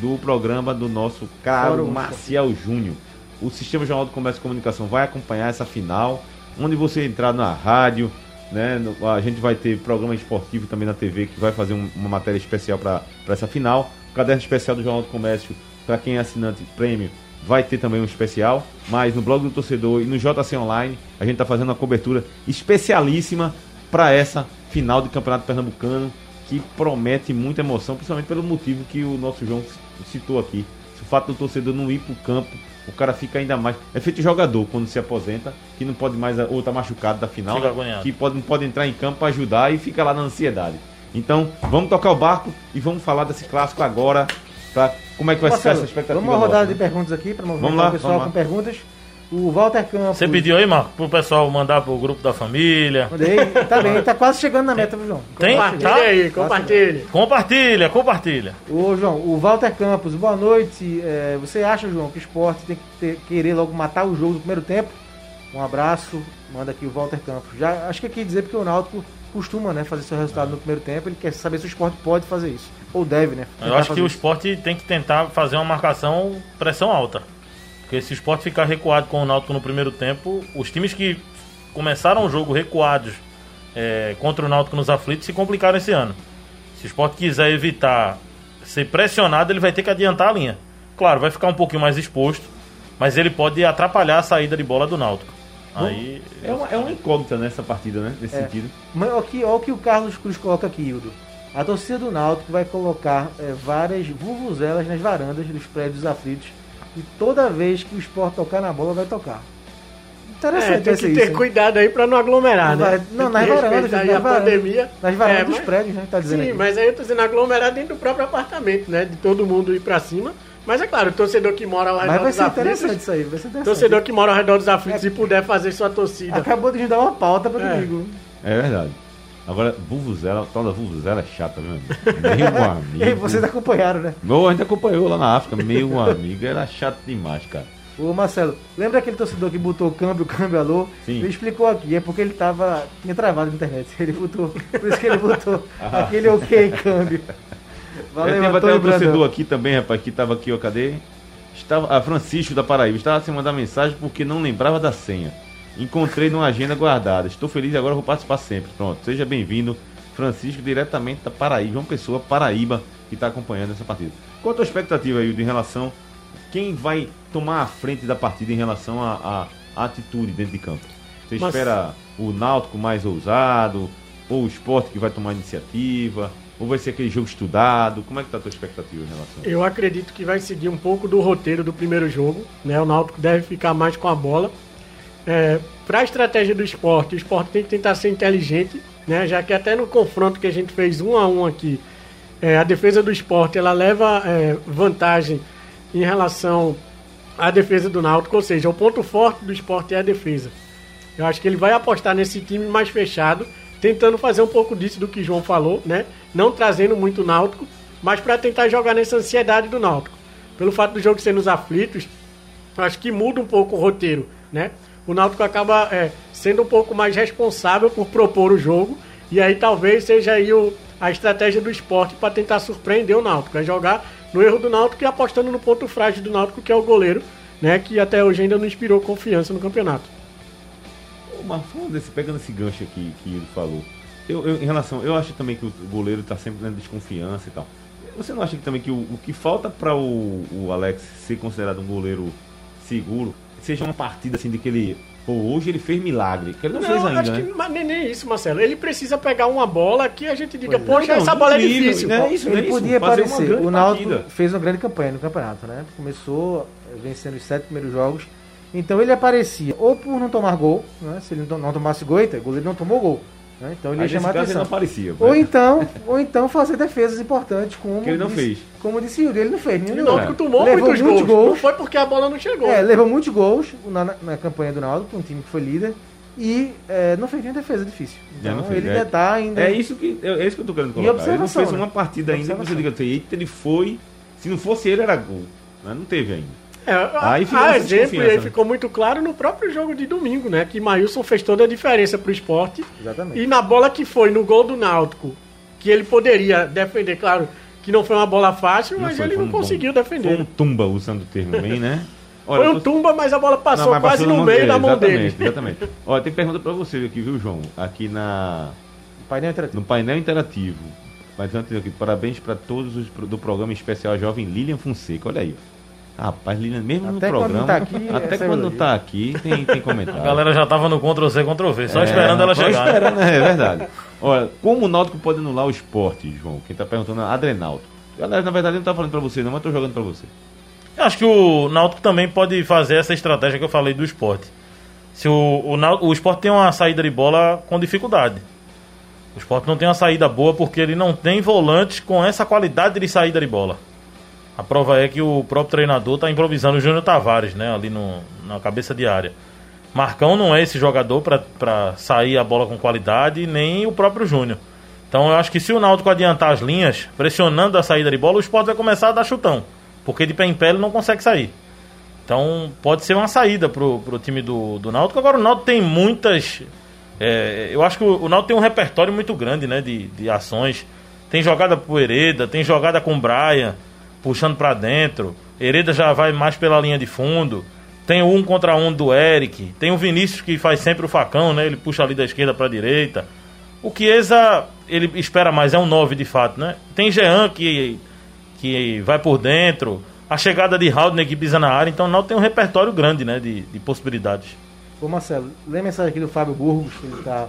do programa do nosso caro Marcial Júnior. O Sistema Jornal do Comércio e Comunicação vai acompanhar essa final, onde você entrar na rádio, né? A gente vai ter programa esportivo também na TV que vai fazer um- uma matéria especial para essa final. O caderno especial do Jornal do Comércio, para quem é assinante prêmio, vai ter também um especial. Mas no blog do torcedor e no JC Online, a gente está fazendo uma cobertura especialíssima para essa final de Campeonato Pernambucano que promete muita emoção, principalmente pelo motivo que o nosso João citou aqui. O fato do torcedor não ir para o campo, o cara fica ainda mais. É feito jogador quando se aposenta, que não pode mais, ou tá machucado da final, que pode, não pode entrar em campo para ajudar e fica lá na ansiedade. Então, vamos tocar o barco e vamos falar desse clássico agora. Pra, como é que vai ficar essa Marcelo, expectativa? vamos uma rodada nossa, de né? perguntas aqui para Vamos movimentar lá, o pessoal vamos lá. com perguntas. O Walter Campos. Você pediu aí, Marco, pro pessoal mandar pro grupo da família. Mandei, tá bem, tá quase chegando na meta, viu, João? Tem? Quase Tá? Compartilha aí, compartilha. Compartilha, compartilha. Ô, João, o Walter Campos, boa noite. É, você acha, João, que o esporte tem que ter- querer logo matar o jogo no primeiro tempo? Um abraço, manda aqui o Walter Campos. Já acho que aqui dizer porque o Náutico costuma né, fazer seu resultado no primeiro tempo, ele quer saber se o esporte pode fazer isso. Ou deve, né? Eu acho que fazer o isso. esporte tem que tentar fazer uma marcação pressão alta. Porque se o esporte ficar recuado com o Náutico no primeiro tempo, os times que começaram o jogo recuados é, contra o Náutico nos aflitos se complicaram esse ano. Se o esporte quiser evitar ser pressionado, ele vai ter que adiantar a linha. Claro, vai ficar um pouquinho mais exposto, mas ele pode atrapalhar a saída de bola do Náutico. Aí. É uma, é uma incógnita nessa partida, né? Nesse É. sentido. Mas olha o que, olha o que o Carlos Cruz coloca aqui, Hildo. A torcida do Náutico vai colocar é, várias vuvuzelas nas varandas dos prédios aflitos e toda vez que o esporte tocar na bola, vai tocar. É, Interessante tem esse que isso, ter hein? cuidado aí pra não aglomerar, Não, né? vai- não, nas Tem que varandas, nas a varandas. pandemia. Nas varandas É, dos mas- prédios, né? Tá dizendo Sim, aqui. mas aí eu tô dizendo aglomerar dentro do próprio apartamento, né? De todo mundo ir pra cima. Mas é claro, o torcedor que mora ao redor Mas vai dos ser aflitos. interessante isso aí, vai ser interessante. Torcedor que mora ao redor dos aflitos e puder fazer sua torcida. Acabou de dar uma pauta para É. domingo. É verdade. Agora, Vuvuzela, tal da Vuvuzela é chata, meu amigo. Meu amigo. [LAUGHS] E aí, vocês acompanharam, né? Meu, a gente acompanhou lá na África, meu amigo, era chato demais, cara. Ô Marcelo, lembra aquele torcedor que botou câmbio, câmbio, alô? Sim. Ele explicou aqui, é porque ele tava. tinha travado na internet. Ele botou. Por isso que ele botou [LAUGHS] aquele ok câmbio. Valeu, Já teve até um torcedor aqui também, rapaz, que tava aqui, ó, cadê? Estava, a Francisco da Paraíba, estava sem mandar mensagem porque não lembrava da senha. Encontrei numa agenda guardada. Estou feliz e agora vou participar sempre. Pronto, seja bem-vindo, Francisco, diretamente da Paraíba, uma pessoa Paraíba que está acompanhando essa partida. Qual a tua expectativa aí em relação quem vai tomar a frente da partida em relação à atitude dentro de campo? Você Mas- espera o Náutico mais ousado, ou o esporte que vai tomar a iniciativa, ou vai ser aquele jogo estudado? Como é que tá a tua expectativa em relação? Eu acredito que vai seguir um pouco do roteiro do primeiro jogo. Né? O Náutico deve ficar mais com a bola. Para a estratégia do esporte, o esporte tem que tentar ser inteligente, né? já que até no confronto que a gente fez um a um aqui, é, a defesa do esporte ela leva é, vantagem em relação à defesa do Náutico, ou seja, o ponto forte do esporte é a defesa. Eu acho que ele vai apostar nesse time mais fechado, tentando fazer um pouco disso do que João falou, né? Não trazendo muito Náutico, mas para tentar jogar nessa ansiedade do Náutico. Pelo fato do jogo ser nos aflitos, acho que muda um pouco o roteiro, né? O Náutico acaba é, sendo um pouco mais responsável por propor o jogo, e aí talvez seja aí o, a estratégia do esporte para tentar surpreender o Náutico, é jogar no erro do Náutico e apostando no ponto frágil do Náutico, que é o goleiro, né? Que até hoje ainda não inspirou confiança no campeonato. Ô, falando desse, pegando esse gancho aqui que ele falou, eu, eu- em relação, eu acho também que o goleiro tá sempre na desconfiança e tal. Você não acha que também que o, o que falta para o, o Alex ser considerado um goleiro seguro seja uma partida assim de que ele, pô, hoje ele fez milagre, que ele não, fez ainda, acho né? que mas nem, nem isso, Marcelo. Ele precisa pegar uma bola que a gente diga, Pois é. poxa, Não, essa bola é difícil. né? isso, ele podia aparecer. O Náutico partida. fez uma grande campanha no campeonato, né? Começou eh, vencendo os sete primeiros jogos. Então ele aparecia ou por não tomar gol, né? Se ele não não tomasse gol, o goleiro não tomou gol. Né? Então ele Aí, ia chamar caso, ele não atenção. aparecia. Ou né? então, ou então fazer defesas importantes, como Que ele não disse, fez. Como disse Yuri, ele não fez. Nenhum o nem Náutico tomou Levou muitos muitos gols. Não gols. foi porque a bola não chegou. É, levou muitos gols na, na- campanha do Náutico, um time que foi líder, e é, não fez nenhuma defesa difícil. Então não fez, ele é. ainda tá ainda. É isso que, é isso que eu tô querendo E colocar. Ele não fez né? uma partida ainda que você diga, eita, ele foi. Se não fosse ele, era gol. Mas não teve ainda. É, a- Aí ficou a essa exemplo, e aí né? ficou muito claro no próprio jogo de domingo, né? Que Maílson fez toda a diferença pro esporte. Exatamente. E na bola que foi no gol do Náutico, que ele poderia defender, claro, que não foi uma bola fácil, mas foi, ele foi não um bom- conseguiu Foi defender. um tumba, usando o termo bem, né? [LAUGHS] Foi um tô- tumba, mas a bola passou Não, quase passou no meio da mão dele. Exatamente. [LAUGHS] Olha, tem pergunta pra você aqui, viu, João? Aqui na, Painel no painel interativo. Mas antes aqui, parabéns pra todos os do programa especial Jovem Lilian Fonseca. Olha aí. Rapaz, Lilian, mesmo Até no programa. tá aqui, até é quando não tá aqui, tem, tem comentário. A galera já tava no Ctrl-C, Ctrl-V, só É, esperando ela só chegar. né? esperando, é verdade. Olha, como o Náutico pode anular o esporte, João? Quem tá perguntando é Adrenaldo. Galera, na verdade, eu não tá falando pra você, não, mas tô jogando pra você. Eu acho que o Náutico também pode fazer essa estratégia que eu falei do esporte. Se o, o, Náutico- o esporte tem uma saída de bola com dificuldade. O esporte não tem uma saída boa porque ele não tem volantes com essa qualidade de saída de bola. A prova é que o próprio treinador está improvisando o Júnior Tavares, né? Ali no, na cabeça de área. Marcão não é esse jogador para sair a bola com qualidade, nem o próprio Júnior. Então eu acho que se o Náutico adiantar as linhas, pressionando a saída de bola, o esporte vai começar a dar chutão. Porque de pé em pé ele não consegue sair. Então pode ser uma saída pro, pro time do, do Náutico. Agora o Náutico tem muitas. é, eu acho que o, o Náutico tem um repertório muito grande né, de, de ações. Tem jogada pro Hereda, tem jogada com o Brian, puxando para dentro. Hereda já vai mais pela linha de fundo. Tem o um contra um do Eric. Tem o Vinícius que faz sempre o facão, né? Ele puxa ali da esquerda para direita. O Chiesa, ele espera mais, é um 9 de fato, né? Tem Jean que, que vai por dentro. A chegada de Haldner que pisa na área. Então o Náutico tem um repertório grande, né? De, de possibilidades. Ô Marcelo, lê a mensagem aqui do Fábio Burgos, que ele tá,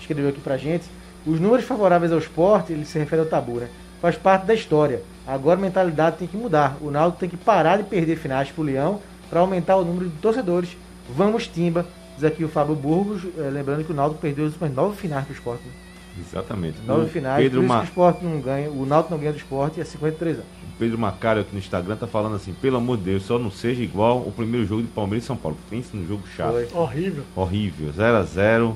escreveu aqui pra gente. Os números favoráveis ao esporte, ele se refere ao tabu, né? Faz parte da história. Agora a mentalidade tem que mudar. O Náutico tem que parar de perder finais pro Leão para aumentar o número de torcedores. Vamos, Timba. Diz aqui o Fábio Burgos, eh, lembrando que o Náutico perdeu os últimos nove finais pro esporte. Né? Exatamente. Nove O finais, Pedro, por isso Ma que o esporte não ganha, o Náutico não ganha do esporte há 53 anos. Pedro Macário aqui no Instagram tá falando assim: pelo amor de Deus, só não seja igual o primeiro jogo de Palmeiras e São Paulo. Pense no jogo chato. Foi. Horrível. Horrível. 0x0.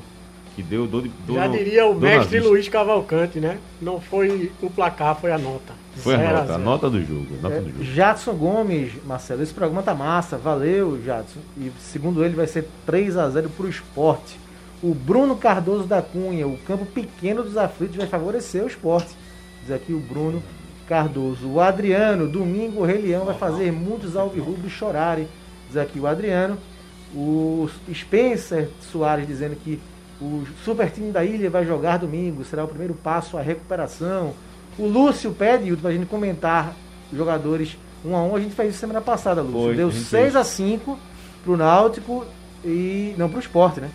Que deu dor de dor Já no- diria o mestre. Luiz Cavalcante, né? Não foi o placar, foi a nota. Foi a Zero nota, a zero. nota do jogo. a Nota É, do jogo. Jadson Gomes, Marcelo, esse programa tá massa. Valeu, Jadson. E segundo ele, vai ser 3 a 0 pro esporte. O Bruno Cardoso da Cunha, o campo pequeno dos aflitos vai favorecer o esporte. Diz aqui o Bruno Cardoso. O Adriano, domingo o Rei Leão vai fazer muitos alvirrubros chorarem. Diz aqui o Adriano. O Spencer Soares dizendo que o super time da ilha vai jogar domingo, será o primeiro passo à recuperação. O Lúcio pede para a gente comentar os jogadores um a um. A gente fez isso semana passada, Lúcio. Foi, Deu a gente 6 fez. a 5 pro Náutico e. Não, pro esporte, né?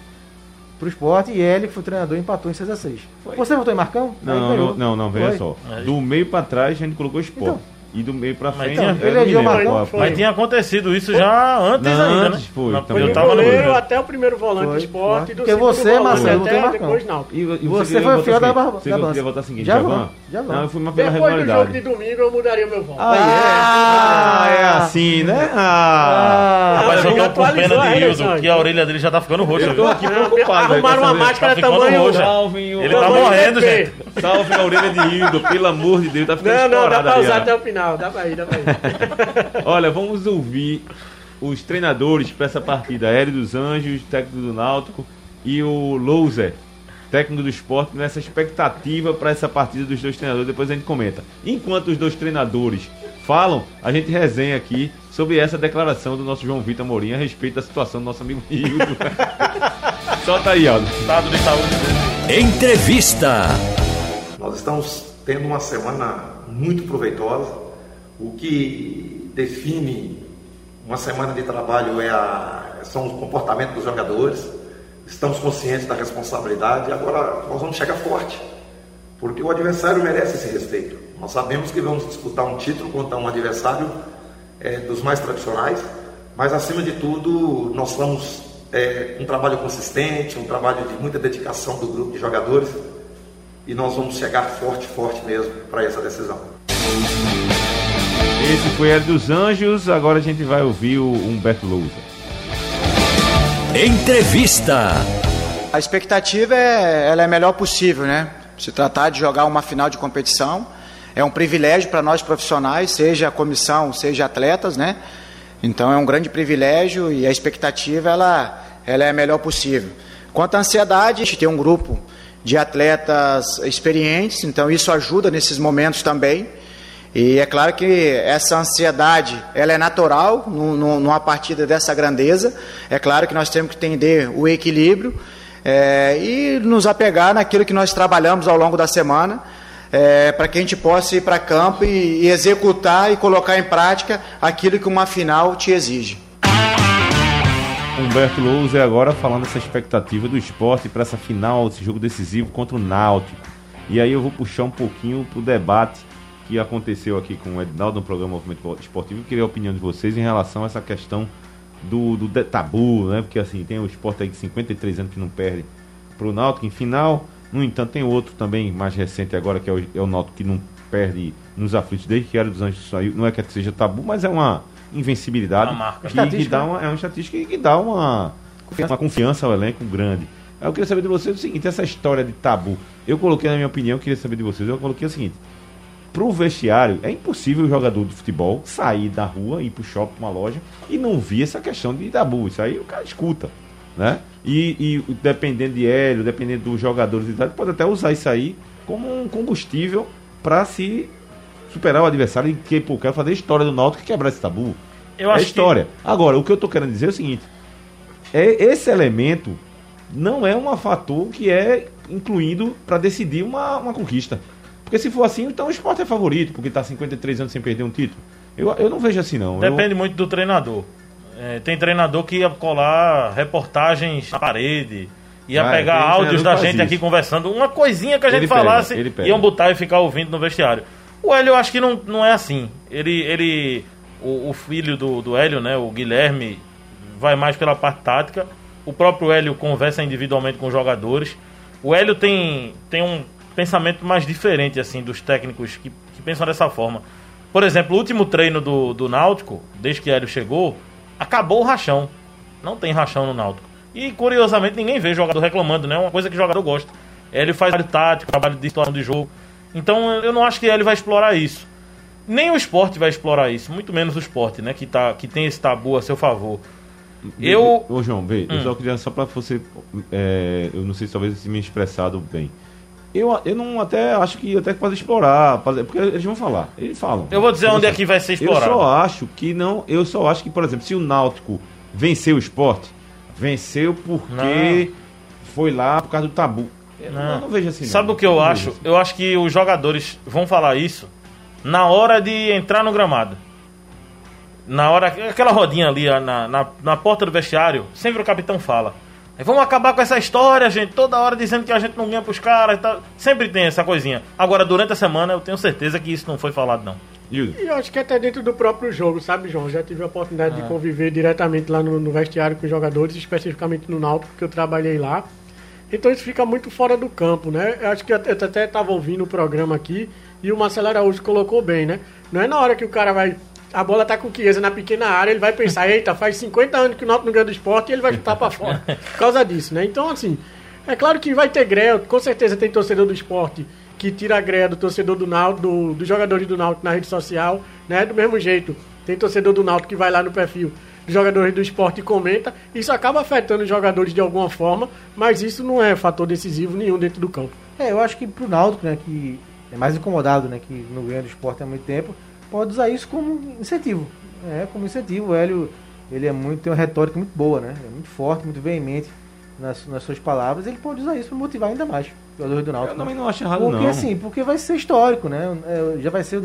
Pro esporte e ele, que foi o treinador, empatou em 6 a 6 Você votou em Marcão? Não, não, não, não, veja Foi. só. Aí. Do meio pra trás a gente colocou esporte. Então. E do meio pra Mas frente. não me elegeu Marcão. Mas tinha acontecido isso já antes Não, ainda, né? antes foi, Mas também. eu tava no goleiro até o primeiro volante Foi, do esporte, foi. do Porque segundo você, volante Marcelo, até tem Marcão. depois Náutico. E, e Você foi votar fiel da seguinte, Bar- Você queria votar o seguinte, Javan, Javan? Não, eu fui mais pela Depois do jogo regularidade. de domingo eu mudaria meu voto. Ah, é assim, né? Ah, Ah, Rapaz, eu tô com pena de Hildo, que a orelha dele já tá ficando roxa. eu tô aqui preocupado. Arrumaram uma máscara tá tamanho... o... Ele tá morrendo, gente. Salve a orelha de Hildo, pelo amor de Deus, tá ficando Não, não, dá pra usar até o final. Dá pra ir, dá pra ir. [LAUGHS] Olha, vamos ouvir os treinadores para essa partida. Hélio dos Anjos, técnico do Náutico, e o Louser, técnico do esporte, nessa expectativa para essa partida dos dois treinadores. Depois a gente comenta. Enquanto os dois treinadores falam, a gente resenha aqui sobre essa declaração do nosso João Vitor Mourinho a respeito da situação do nosso amigo Hildo. Solta [LAUGHS] aí, Aldo. Estado de saúde. Entrevista. Nós estamos tendo uma semana muito proveitosa. O que define uma semana de trabalho é a, são os comportamentos dos jogadores. Estamos conscientes da responsabilidade. Agora nós vamos chegar forte, porque o adversário merece esse respeito. Nós sabemos que vamos disputar um título contra um adversário eh, dos mais tradicionais, mas acima de tudo nós somos é, um trabalho consistente, um trabalho de muita dedicação do grupo de jogadores e nós vamos chegar forte, forte mesmo para essa decisão. Esse foi Hélio dos Anjos, agora a gente vai ouvir o Humberto Lousa. Entrevista. A expectativa é, ela é a melhor possível, né? Se tratar de jogar uma final de competição, é um privilégio para nós profissionais, seja a comissão, seja atletas, né? Então é um grande privilégio e a expectativa ela, ela é a melhor possível. Quanto à ansiedade, a gente tem um grupo de atletas experientes, então isso ajuda nesses momentos também. E é claro que essa ansiedade ela é natural numa partida dessa grandeza. É claro que nós temos que entender o equilíbrio é, e nos apegar naquilo que nós trabalhamos ao longo da semana é, para que a gente possa ir para campo e, e executar e colocar em prática aquilo que uma final te exige. Humberto Lousa agora falando dessa expectativa do esporte para essa final, esse jogo decisivo contra o Náutico. E aí eu vou puxar um pouquinho para o debate que aconteceu aqui com o Edinaldo no programa Movimento Esportivo. Eu queria a opinião de vocês em relação a essa questão do, do tabu, né? Porque assim, tem o esporte aí de 53 anos que não perde para o Náutico em final. No entanto, tem outro também mais recente agora, que é o, é o Náutico que não perde nos aflitos desde que era dos Anjos saiu. Não é que seja tabu, mas é uma invencibilidade. Uma marca. Que, que dá uma, é uma estatística que dá uma, uma confiança ao elenco grande. Eu queria saber de vocês o seguinte, essa história de tabu. Eu coloquei na minha opinião, eu queria saber de vocês, eu coloquei o seguinte. Pro vestiário, é impossível o jogador de futebol sair da rua, ir pro shopping, uma loja, e não vir essa questão de tabu. Isso aí o cara escuta né? E, e dependendo de Hélio, dependendo dos jogadores e tal, pode até usar isso aí como um combustível para se superar o adversário e que, pô, quero fazer a história do Náutico e quebrar esse tabu. Eu é história. Que... Agora, o que eu tô querendo dizer é o seguinte: é, esse elemento não é um fator que é incluído para decidir uma, uma conquista. Porque se for assim, então o esporte é favorito, porque está 53 anos sem perder um título. Eu, eu não vejo assim, não. Depende eu... muito do treinador. É, tem treinador que ia colar reportagens na parede, ia ah, pegar áudios da gente aqui conversando, uma coisinha que a gente ele falasse, pega, pega. iam botar e ficar ouvindo no vestiário. O Hélio eu acho que não, não é assim. Ele, ele o, o filho do, do Hélio, né, o Guilherme, vai mais pela parte tática. O próprio Hélio conversa individualmente com os jogadores. O Hélio tem, tem um pensamento mais diferente assim dos técnicos que, que pensam dessa forma. Por exemplo, o último treino do, do Náutico, desde que Hélio chegou, acabou o rachão. Não tem rachão no Náutico. E curiosamente ninguém vê jogador reclamando, né? É uma coisa que o jogador gosta. Ele faz trabalho tático, trabalho de situação de jogo. Então eu não acho que ele vai explorar isso. Nem o esporte vai explorar isso, muito menos o esporte, né? Que, tá, que tem esse tabu a seu favor. Eu. Ô, João, vê, hum. eu só queria só para você. É, eu não sei se talvez se me expressado bem. Eu, eu não até acho que até pode explorar, porque eles vão falar. Eles falam. Eu vou dizer onde é que vai ser explorado. Eu só acho que não. Eu só acho que, por exemplo, se o Náutico venceu o esporte, venceu porque não. foi lá por causa do tabu. Eu não, eu não vejo assim. Sabe não. o que eu acho? Assim. Eu acho que os jogadores vão falar isso na hora de entrar no gramado. Na hora. Aquela rodinha ali na, na, na porta do vestiário, sempre o capitão fala. Vamos acabar com essa história, gente. Toda hora dizendo que a gente não ganha pros caras. Tá... Sempre tem essa coisinha. Agora, durante a semana, eu tenho certeza que isso não foi falado, não. E eu acho que até dentro do próprio jogo, sabe, João? Já tive a oportunidade ah. de conviver diretamente lá no, no, vestiário com os jogadores, especificamente no Náutico, porque eu trabalhei lá. Então isso fica muito fora do campo, né? Eu acho que eu até estava ouvindo o programa aqui e o Marcelo Araújo colocou bem, né? Não é na hora que o cara vai a bola tá com Chiesa na pequena área, ele vai pensar, eita, faz 50 anos que o Náutico não ganha do esporte e ele vai chutar para fora. [LAUGHS] Por causa disso, né? Então, assim, é claro que vai ter greia, com certeza tem torcedor do esporte que tira a greia do torcedor do Náutico, do, dos jogadores do Náutico na rede social, né? Do mesmo jeito, tem torcedor do Náutico que vai lá no perfil dos jogadores do esporte e comenta. Isso acaba afetando os jogadores de alguma forma, mas isso não é fator decisivo nenhum dentro do campo. É, eu acho que pro Náutico, né, que é mais incomodado, né, que não ganha do esporte há muito tempo, pode usar isso como incentivo. É, como incentivo. O Hélio, ele é muito, tem uma retórica muito boa, né? É muito forte, muito veemente nas, nas suas palavras. Ele pode usar isso para motivar ainda mais o jogador do Náutico. Eu também não acho errado, porque, não. Porque assim, porque vai ser histórico, né? É, já vai ser,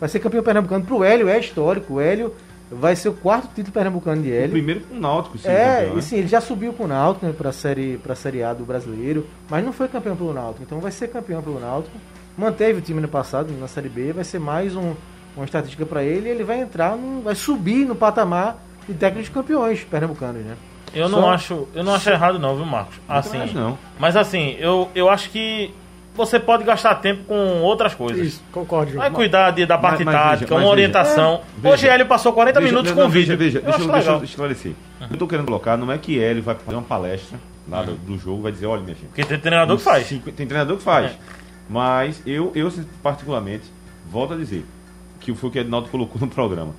vai ser campeão pernambucano. Pro Hélio é histórico. O Hélio vai ser o quarto título pernambucano de Hélio. O primeiro com o Náutico, sim. É, campeão, né? e sim, ele já subiu com o Náutico né, para a série, pra série A do brasileiro, mas não foi campeão pelo Náutico. Então vai ser campeão pelo Náutico. Manteve o time no passado, na Série B, vai ser mais um, uma estatística para ele, ele vai entrar, no, vai subir no patamar de técnicos campeões pernambucanos, né? Eu não Só- acho, eu não acho errado não, viu, Marcos? Assim, acho não. Mas assim, eu, eu acho que você pode gastar tempo com outras coisas. Isso, concordo. Vai cuidar de, da parte Mas- mas tática, veja, uma orientação. veja. Hoje ele passou 40 Veja, minutos não, com não, o vídeo. Veja, veja, Eu deixa, deixa eu esclarecer. O que eu tô querendo colocar não é que Hélio vai fazer uma palestra lá do, do jogo, vai dizer, olha, minha filha. Porque tem treinador que faz. Cinco- Tem treinador que faz. É. Mas eu, eu, particularmente, volto a dizer, que foi o que o Ednaldo colocou no programa.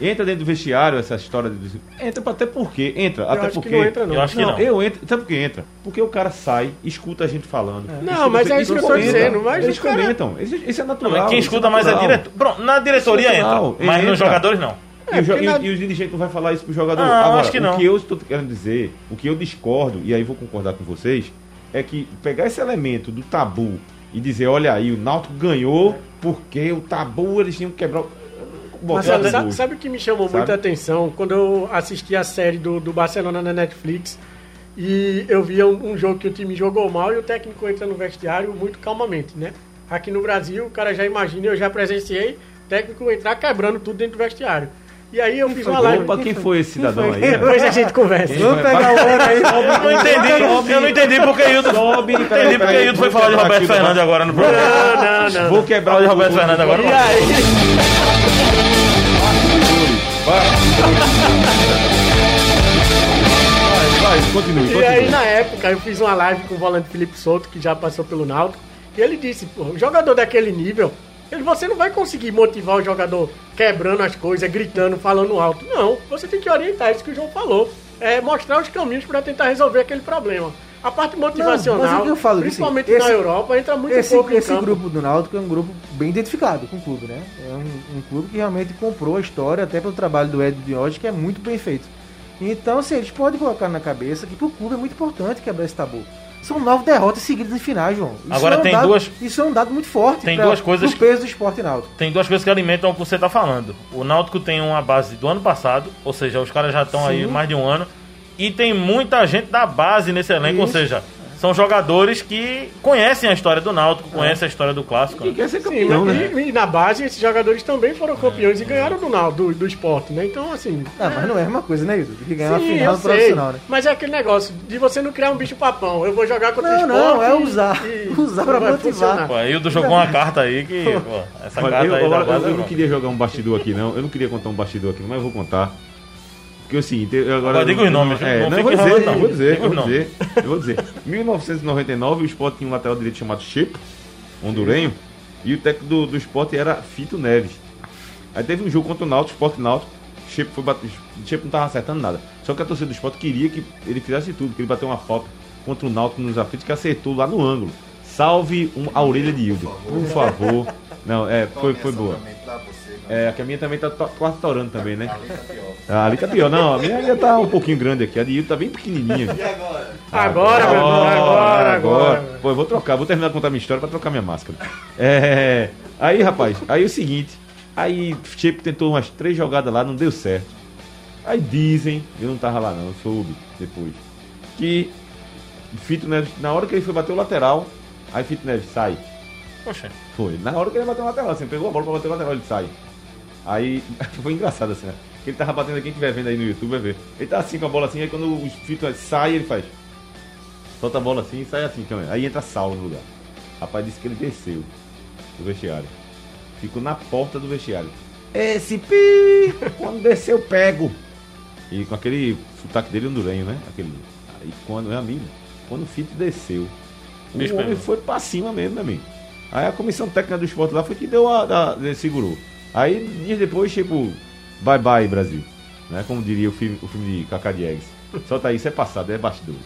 Entra dentro do vestiário essa história de. Entra até porque. Entra, até acho que porque. não entra, não. Eu acho que não. Eu entro. Sabe por que entra? Porque o cara sai, escuta a gente falando. Não, Escuta- mas é isso que eu comentam. dizendo, mas Eles cara- comentam. Isso, é Não, natural. mas quem isso escuta mais é diretor. Pronto, na diretoria é entra, mas Entra. nos jogadores não. E, o e- na- e os dirigentes não vai falar isso pro jogador. Não, Agora, acho que não. o que eu estou querendo dizer, o que eu discordo, e aí vou concordar com vocês, é que pegar esse elemento do tabu e dizer, olha aí, o Náutico ganhou porque o tabu eles tinham que quebrar. no sabe, sabe o que me chamou Sabe? muita atenção? Quando eu assisti a série do, do Barcelona na Netflix e eu via um, um jogo que o time jogou mal e o técnico entra no vestiário muito calmamente, né? Aqui no Brasil, o cara já imagina, eu já presenciei o técnico entrar quebrando tudo dentro do vestiário. E aí eu fiz uma live. Opa, quem foi esse cidadão aí? Depois a gente conversa. Vamos pegar o ano aí. Eu não entendi, eu não entendi porque. Sobe, Entendi porque Hildo foi falar de Roberto o Fernandes agora no programa. Não, não, não. Vou quebrar Fala de o- Roberto o- Fernandes agora. E aí, Vai, continue, E aí, continue. na época, eu fiz uma live com o volante Felipe Souto, que já passou pelo Náutico, e ele disse, pô, o jogador daquele nível, você não vai conseguir motivar o jogador quebrando as coisas, gritando, falando alto. Não, você tem que orientar, isso que o João falou. É mostrar os caminhos para tentar resolver aquele problema. A parte motivacional, é o que eu falo, principalmente assim, na esse- Europa, entra muito Esse, pouco esse campo. grupo do Náutico é um grupo bem identificado com o clube, né? É um, um clube que realmente comprou a história, até pelo trabalho do Ed de hoje, que é muito bem feito. Então, assim, eles podem colocar na cabeça que pro clube é muito importante quebrar esse tabu. São nove derrotas seguidas em finais, João. Isso Agora é um tem dado- duas- Isso é um dado muito forte Tem pra- duas coisas que- peso do esporte náutico. Tem duas coisas que alimentam o que você está falando. O Náutico tem uma base do ano passado, ou seja, os caras já estão aí mais de um ano. E tem muita gente da base nesse elenco, ou Isso. seja, são jogadores que conhecem a história do Náutico, conhecem a história do clássico. E né? quer ser Sim, campeão, mas né? e, e na base, esses jogadores também foram campeões e ganharam do, Náutico, do, do esporte, né? Então, assim... Ah, mas não é a mesma coisa, né, Hildo? Do que ganhar Sim, uma final eu do profissional, né? Mas é aquele negócio de você não criar um bicho papão. Eu vou jogar contra o Não, esporte. não, é usar. e [LAUGHS] Usar pra motivar. funcionar. Pô, Hildo jogou uma carta aí que. Pô, essa Olha, carta eu, aí base. eu é não bom. queria jogar um bastidor aqui, não. Eu não queria contar um bastidor aqui, mas eu vou contar. Porque seguinte, eu agora. Diga os nomes, É, não não, vou dizer, não. vou dizer, vou dizer. Eu vou dizer. [LAUGHS] 1999, o Sport tinha um lateral direito chamado Chepo, hondurenho, e o técnico do, do Sport era Fito Neves. Aí teve um jogo contra o Náutico, Sport Náutico. Chepo foi bater, Chepo não tava acertando nada. Só que a torcida do Sport queria que ele fizesse tudo, que ele bateu uma falta contra o Náutico nos aflitos que acertou lá no ângulo. Salve um- a orelha de Hildo, por favor. Não, é, foi, foi boa. É, que a minha também tá to- quase torando também, né? Ah, ali tá pior. Não, a minha ainda tá um pouquinho grande aqui. A de Hildo tá bem pequenininha. Agora, meu irmão, agora, agora. Pô, eu vou trocar, vou terminar de contar minha história pra trocar minha máscara. É. Aí, rapaz, aí é o seguinte. Aí, Chepo tentou umas três jogadas lá, não deu certo. Aí dizem, eu não tava lá não, eu soube depois, que Fito Neves, na hora que ele foi bater o lateral, aí Fito Neves sai. Poxa, Foi. Na hora que ele bateu o lateral, assim, pegou a bola pra bater o lateral, ele sai. Aí, [LAUGHS] foi engraçado assim, né? Ele tava batendo, quem estiver vendo aí no YouTube vai ver. Ele tá assim com a bola assim, aí quando o Fito sai, ele faz. Solta a bola assim e sai assim também. Aí entra Saulo no lugar. Rapaz disse que ele desceu do vestiário. Ficou na porta do vestiário. Esse pi! Quando desceu, pego! E com aquele sotaque dele hondurenho, né? Aquele. Aí quando, meu amigo, quando o Fito desceu, o Bicho homem foi pra cima mesmo, meu amigo. Aí a comissão técnica do esporte lá foi que deu a- a- segurou. Aí dias depois, tipo, bye bye Brasil. Né? Como diria o filme, o filme de Cacá Diegues. Solta aí, isso é passado, é bastidores.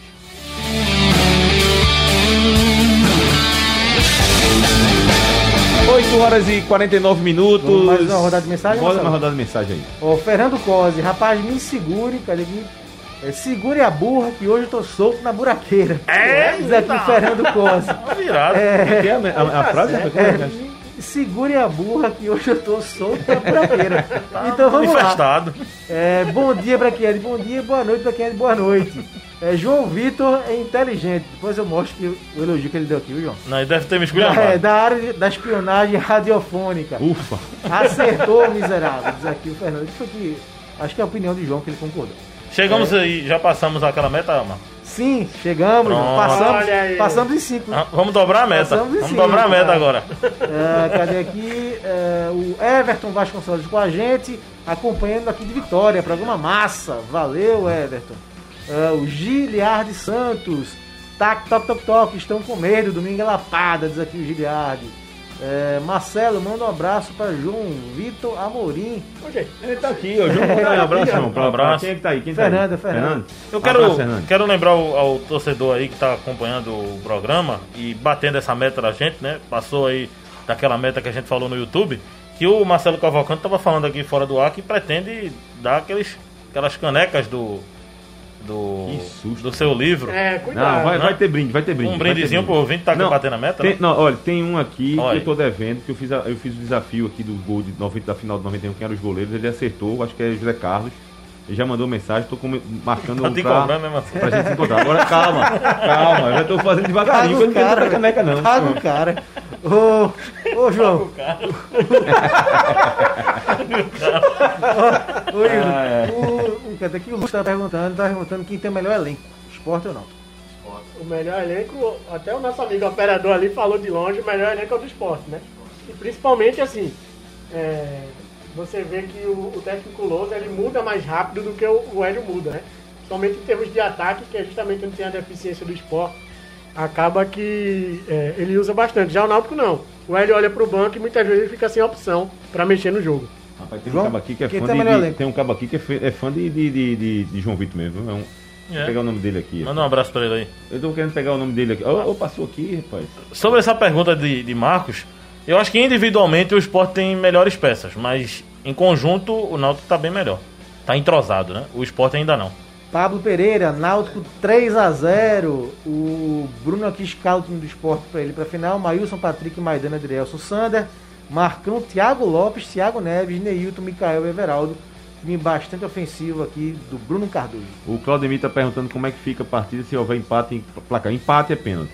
8 horas e 49 minutos. Vamos mais uma rodada de mensagem, Bora uma rodada de mensagem aí. Ô, Fernando Cosi, rapaz, me segure, cadê aqui? É, segure a burra que hoje eu tô solto na buraqueira. É, o Fernando Cosi. tá virado. É, que é a, a- a frase? É, segure a burra que hoje eu tô solto na buraqueira. [LAUGHS] então vamos lá. Manifestado. É, bom dia pra quem é de bom dia, boa noite pra quem é de boa noite. É, João Vitor é inteligente. Depois eu mostro que o elogio que ele deu aqui, viu, João? Não, ele deve ter me escolhido. é, da área da espionagem radiofônica. Ufa. Acertou, miserável. Diz aqui o Fernando. Isso que. Acho que é a opinião de João que ele concordou. Chegamos aí, já passamos aquela meta, Marcos? Sim, chegamos, Pronto. passamos, passamos em cinco. Ah, Vamos dobrar a meta. Vamos cinco, dobrar a meta cara. agora. É, cadê aqui? É, o Everton Vasconcelos com a gente, acompanhando aqui de Vitória. Programa massa. Valeu, Everton. É, o Giliardi Santos. Tac, toc, toc, toc. Estão com medo. Domingo é lapada, diz aqui o Giliardi. É, Marcelo, manda um abraço para João Vitor Amorim. Ele tá aqui, ó. João, [LAUGHS] dá um abraço, João. Pra, Um abraço. Quem é que tá aí? Quem Fernanda, tá aí? Fernanda. Eu quero, Abraço, quero lembrar ao, ao torcedor aí que está acompanhando o programa e batendo essa meta da gente, né? Passou aí daquela meta que a gente falou no YouTube, que o Marcelo Cavalcante estava falando aqui fora do ar que pretende dar aqueles, aquelas canecas do do, do seu livro. É, cuidado. Não, vai, né? vai ter brinde, vai ter brinde. Um brindezinho brinde. pro ouvinte tá Não, batendo a meta, Tem, né? não, olha, tem um aqui Olha. que eu tô devendo, que eu fiz, a- eu fiz o desafio aqui do gol de 90, da final de 91, quem eram os goleiros, ele acertou, acho que é José Carlos. Ele já mandou mensagem, tô com- marcando Tá te pra, cobrando, né, Marcelo? pra gente se encontrar. Agora calma, calma, eu já tô fazendo devagarinho, Paga eu o não quero cara, pra caneca não. Paga o cara. Ô, ô João. Ô, Igor, Ah, é. o, o, cadê aqui? o Lúcio tá perguntando, tá perguntando quem tem melhor elenco, esporte ou não. O melhor elenco, até o nosso amigo operador ali falou de longe, o melhor elenco é o do esporte, né? E principalmente assim, é, você vê que o, o técnico Lousa ele muda mais rápido do que o, o Hélio muda, né? Principalmente em termos de ataque, que é justamente onde tem a deficiência do esporte. Acaba que é, ele usa bastante. Já o Náutico não. O Hélio olha pro banco e muitas vezes ele fica sem opção para mexer no jogo. Rapaz, tem João, um cabo aqui que é quem fã tem de, tem um cabo aqui que é fã, é fã de, de, de, de- de João Vitor mesmo. É um, Vou É. pegar o nome dele aqui. Manda um abraço pra ele aí. Eu tô querendo pegar o nome dele aqui. Ô, ô, passou aqui, rapaz. Sobre essa pergunta de, de Marcos, eu acho que individualmente o esporte tem melhores peças, mas em conjunto o Náutico tá bem melhor. Tá entrosado, né? O esporte ainda não. Pablo Pereira, Náutico 3 a 0 O Bruno aqui escala o time do esporte para ele para final. Maílson, Patrick, Maidana, Adrielson, Sander. Marcão, Thiago Lopes, Thiago Neves, Neilton, Micael e Everaldo. Time bastante ofensivo aqui do Bruno Cardoso. O Claudemir tá perguntando como é que fica a partida se houver empate em placar. Empate é pênalti.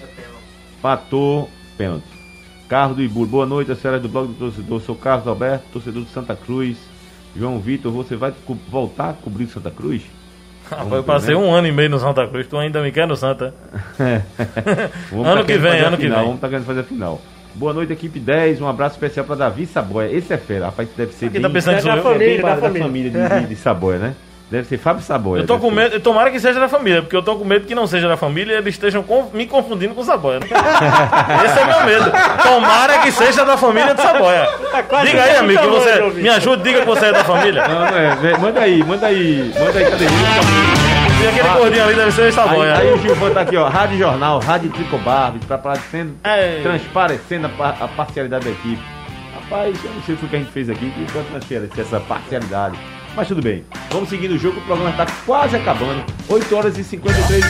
Empatou, pênalti. Carlos do Ibur, boa noite, a senhora do blog do torcedor. Sou Carlos Alberto, torcedor de Santa Cruz. João Vitor, você vai co- voltar a cobrir Santa Cruz? Rapaz, ver, eu passei né? um ano e meio no Santa Cruz, tu ainda me quer no Santa. [LAUGHS] Ano tá que vem, ano que final, vem. Vamos tá querendo fazer a final. Boa noite, equipe 10. Um abraço especial para Davi Saboia. Esse é fera, rapaz, deve ser tá bem- pensando É nisso da eu? família, bem da da família. família de, de, de Saboia, né? Deve ser Fábio Saboia. Eu tô com medo, tomara que seja da família, porque eu tô com medo que não seja da família e eles estejam com- me confundindo com o Saboia. né? [LAUGHS] Esse é meu medo. Tomara que seja da família de Saboia. quase Diga aí, amigo, que você. Me ajude, diga que você é da família. Não, não é. Vê, Manda aí, manda aí. Manda aí, cadê? E aquele gordinho ali deve ser o Aí, Saboia. aí o Gilvan tá aqui, ó. Rádio Jornal, Rádio Tricobar, pra parecendo, É. transparecendo a, a parcialidade da equipe. Rapaz, eu não sei o que a gente fez aqui, que tanto transparecer essa parcialidade. Mas tudo bem. Vamos seguindo o jogo, o programa tá quase acabando. 8 horas e 53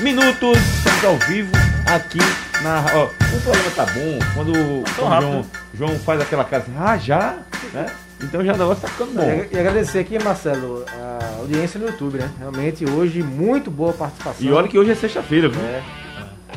minutos. Estamos ao vivo aqui na. Ó, o programa tá bom. Quando, quando o rápido. João, João faz aquela cara assim, ah, já? Né? Então já o negócio tá ficando bom. E agradecer aqui, Marcelo, a audiência no YouTube, né? Realmente hoje muito boa participação. E olha que hoje é sexta-feira, viu? É.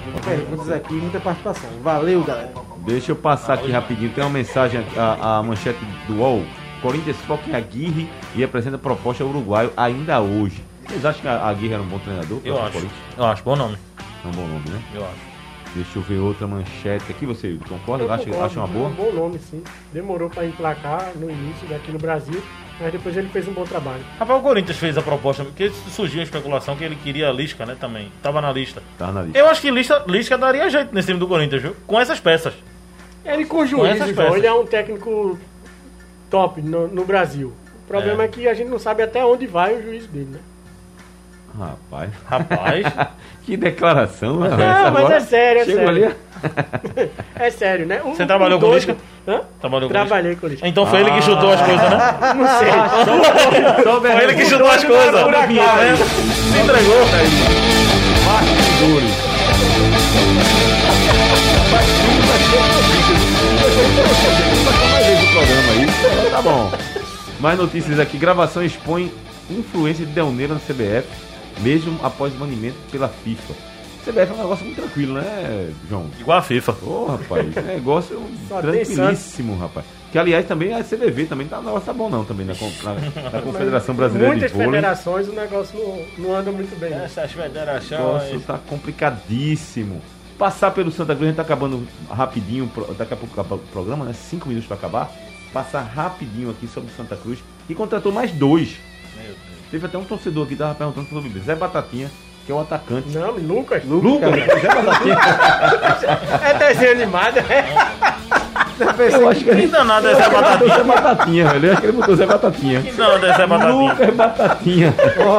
Muitas perguntas aqui, muita participação. Valeu, galera. Deixa eu passar aqui rapidinho. Tem uma mensagem, a, a manchete do UOL. Corinthians foca em Aguirre e apresenta proposta ao uruguaio ainda hoje. Vocês acham que a Aguirre era um bom treinador? Eu acho. Corinthians? Eu acho, bom nome. É um bom nome, né? Eu acho. Deixa eu ver outra manchete aqui. Você concorda? Eu Acha, concordo, acha uma boa? Um bom nome, sim. Demorou para emplacar no início daqui no Brasil, mas depois ele fez um bom trabalho. Rapaz, o Corinthians fez a proposta, porque surgiu a especulação que ele queria a Lisca, né, também. Tava na lista. Tá na lista. Eu acho que Lisca, Lisca daria jeito nesse time do Corinthians, viu? Com essas peças. Ele com essas João, peças. ele é um técnico top no, no Brasil. O problema é. É. que a gente não sabe até onde vai o juízo dele, né? Rapaz. Rapaz. [LAUGHS] que declaração, né? Não, Essa mas agora é sério, é chegou sério. ali. [LAUGHS] É sério, né? O- Você trabalhou o com o doido-? Hã? Trabalhou com Trabalhei com. Então foi ele que chutou as coisas, né? [LAUGHS] Não sei. Só Foi ele que chutou as doido coisas. Tá vendo? Se entregou. Bastidores. o programa aí. Então Tá bom. Mais notícias aqui. Gravação expõe influência de Delneira na CBF, mesmo após o banimento pela FIFA. CBF é um negócio muito tranquilo, né, João? Igual a FIFA. Ô, rapaz, negócio tem tranquilíssimo, rapaz. Que aliás também a CBV também tá, não tá bom não também na, na- [LAUGHS] na Confederação Brasileira Muitas de Vôlei. federações o negócio não, não anda muito bem. Essas O federações. negócio tá complicadíssimo. Passar pelo Santa Cruz, a gente tá acabando rapidinho, daqui a pouco acaba o programa, né? Cinco minutos para acabar. Passar rapidinho aqui sobre o Santa Cruz. E contratou mais dois. Teve até um torcedor aqui que tava perguntando sobre ele. Zé Batatinha, que é o atacante. Não, Lucas. Lucas, Zé Batatinha. É desenho animado, é. Eu acho que Que gente danado é Zé Zé Batatinha? Batatinha, velho. Eu acho que ele botou Zé Batatinha. Que danado é Zé Batatinha? Lucas Batatinha.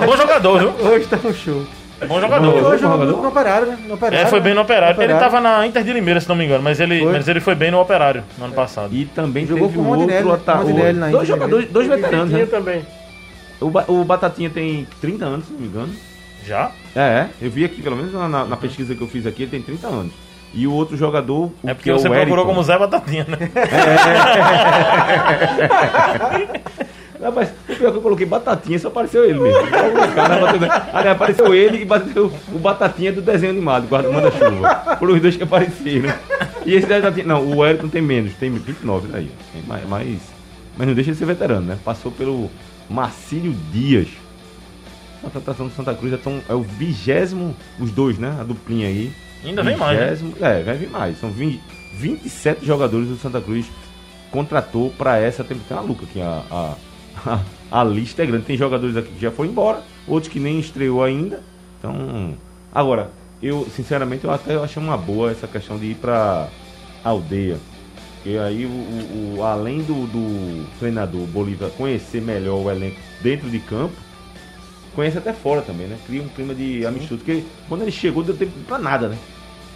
Bom jogador, viu? Hoje tá um show. Bom jogador. Bom Hoje jogador? no operário, né? No operário, É, foi bem no Operário. Ele Operário. tava na Inter de Limeira, se não me engano, mas ele, Foi. mas ele foi bem no Operário no ano passado. E também Jogou teve com o um outro né? Na Dois jogadores, dois veteranos, Vitinho né? também. O, Ba- o Batatinha tem 30 anos, se não me engano. Já? É, é. Eu vi aqui, pelo menos na, na- pesquisa que eu fiz aqui, ele tem 30 anos. E o outro jogador, o É que porque é você o procurou como Zé Batatinha, né? Não, [LAUGHS] [LAUGHS] [LAUGHS] mas o pior que eu coloquei Batatinha, só apareceu ele mesmo. Cara, apareceu ele e bateu o Batatinha do desenho animado, guarda manda-chuva. Foram os dois que apareceram. E esse Batatinha, não, o Wellington tem menos, tem 29 daí. Tem mais, mais- mas não deixa de ser veterano, né? Passou pelo Marcílio Dias. A contratação do Santa Cruz é, tão, é o vigésimo, os dois, né? A duplinha aí. Ainda vem mais, né? Vigésimo- É, vai vir mais. São 20, 27 jogadores do Santa Cruz contratou para essa temporada. Tem uma luca aqui, a, a, a, [LAUGHS] a lista é grande. Tem jogadores aqui que já foram embora, outros que nem estreou ainda. Então, agora, eu sinceramente eu até achei uma boa essa questão de ir para aldeia. E aí, o, o- o- além do, do treinador Bolívar conhecer melhor o elenco dentro de campo, conhece até fora também, né? Cria um clima de amistoso. Porque quando ele chegou, deu tempo pra nada, né?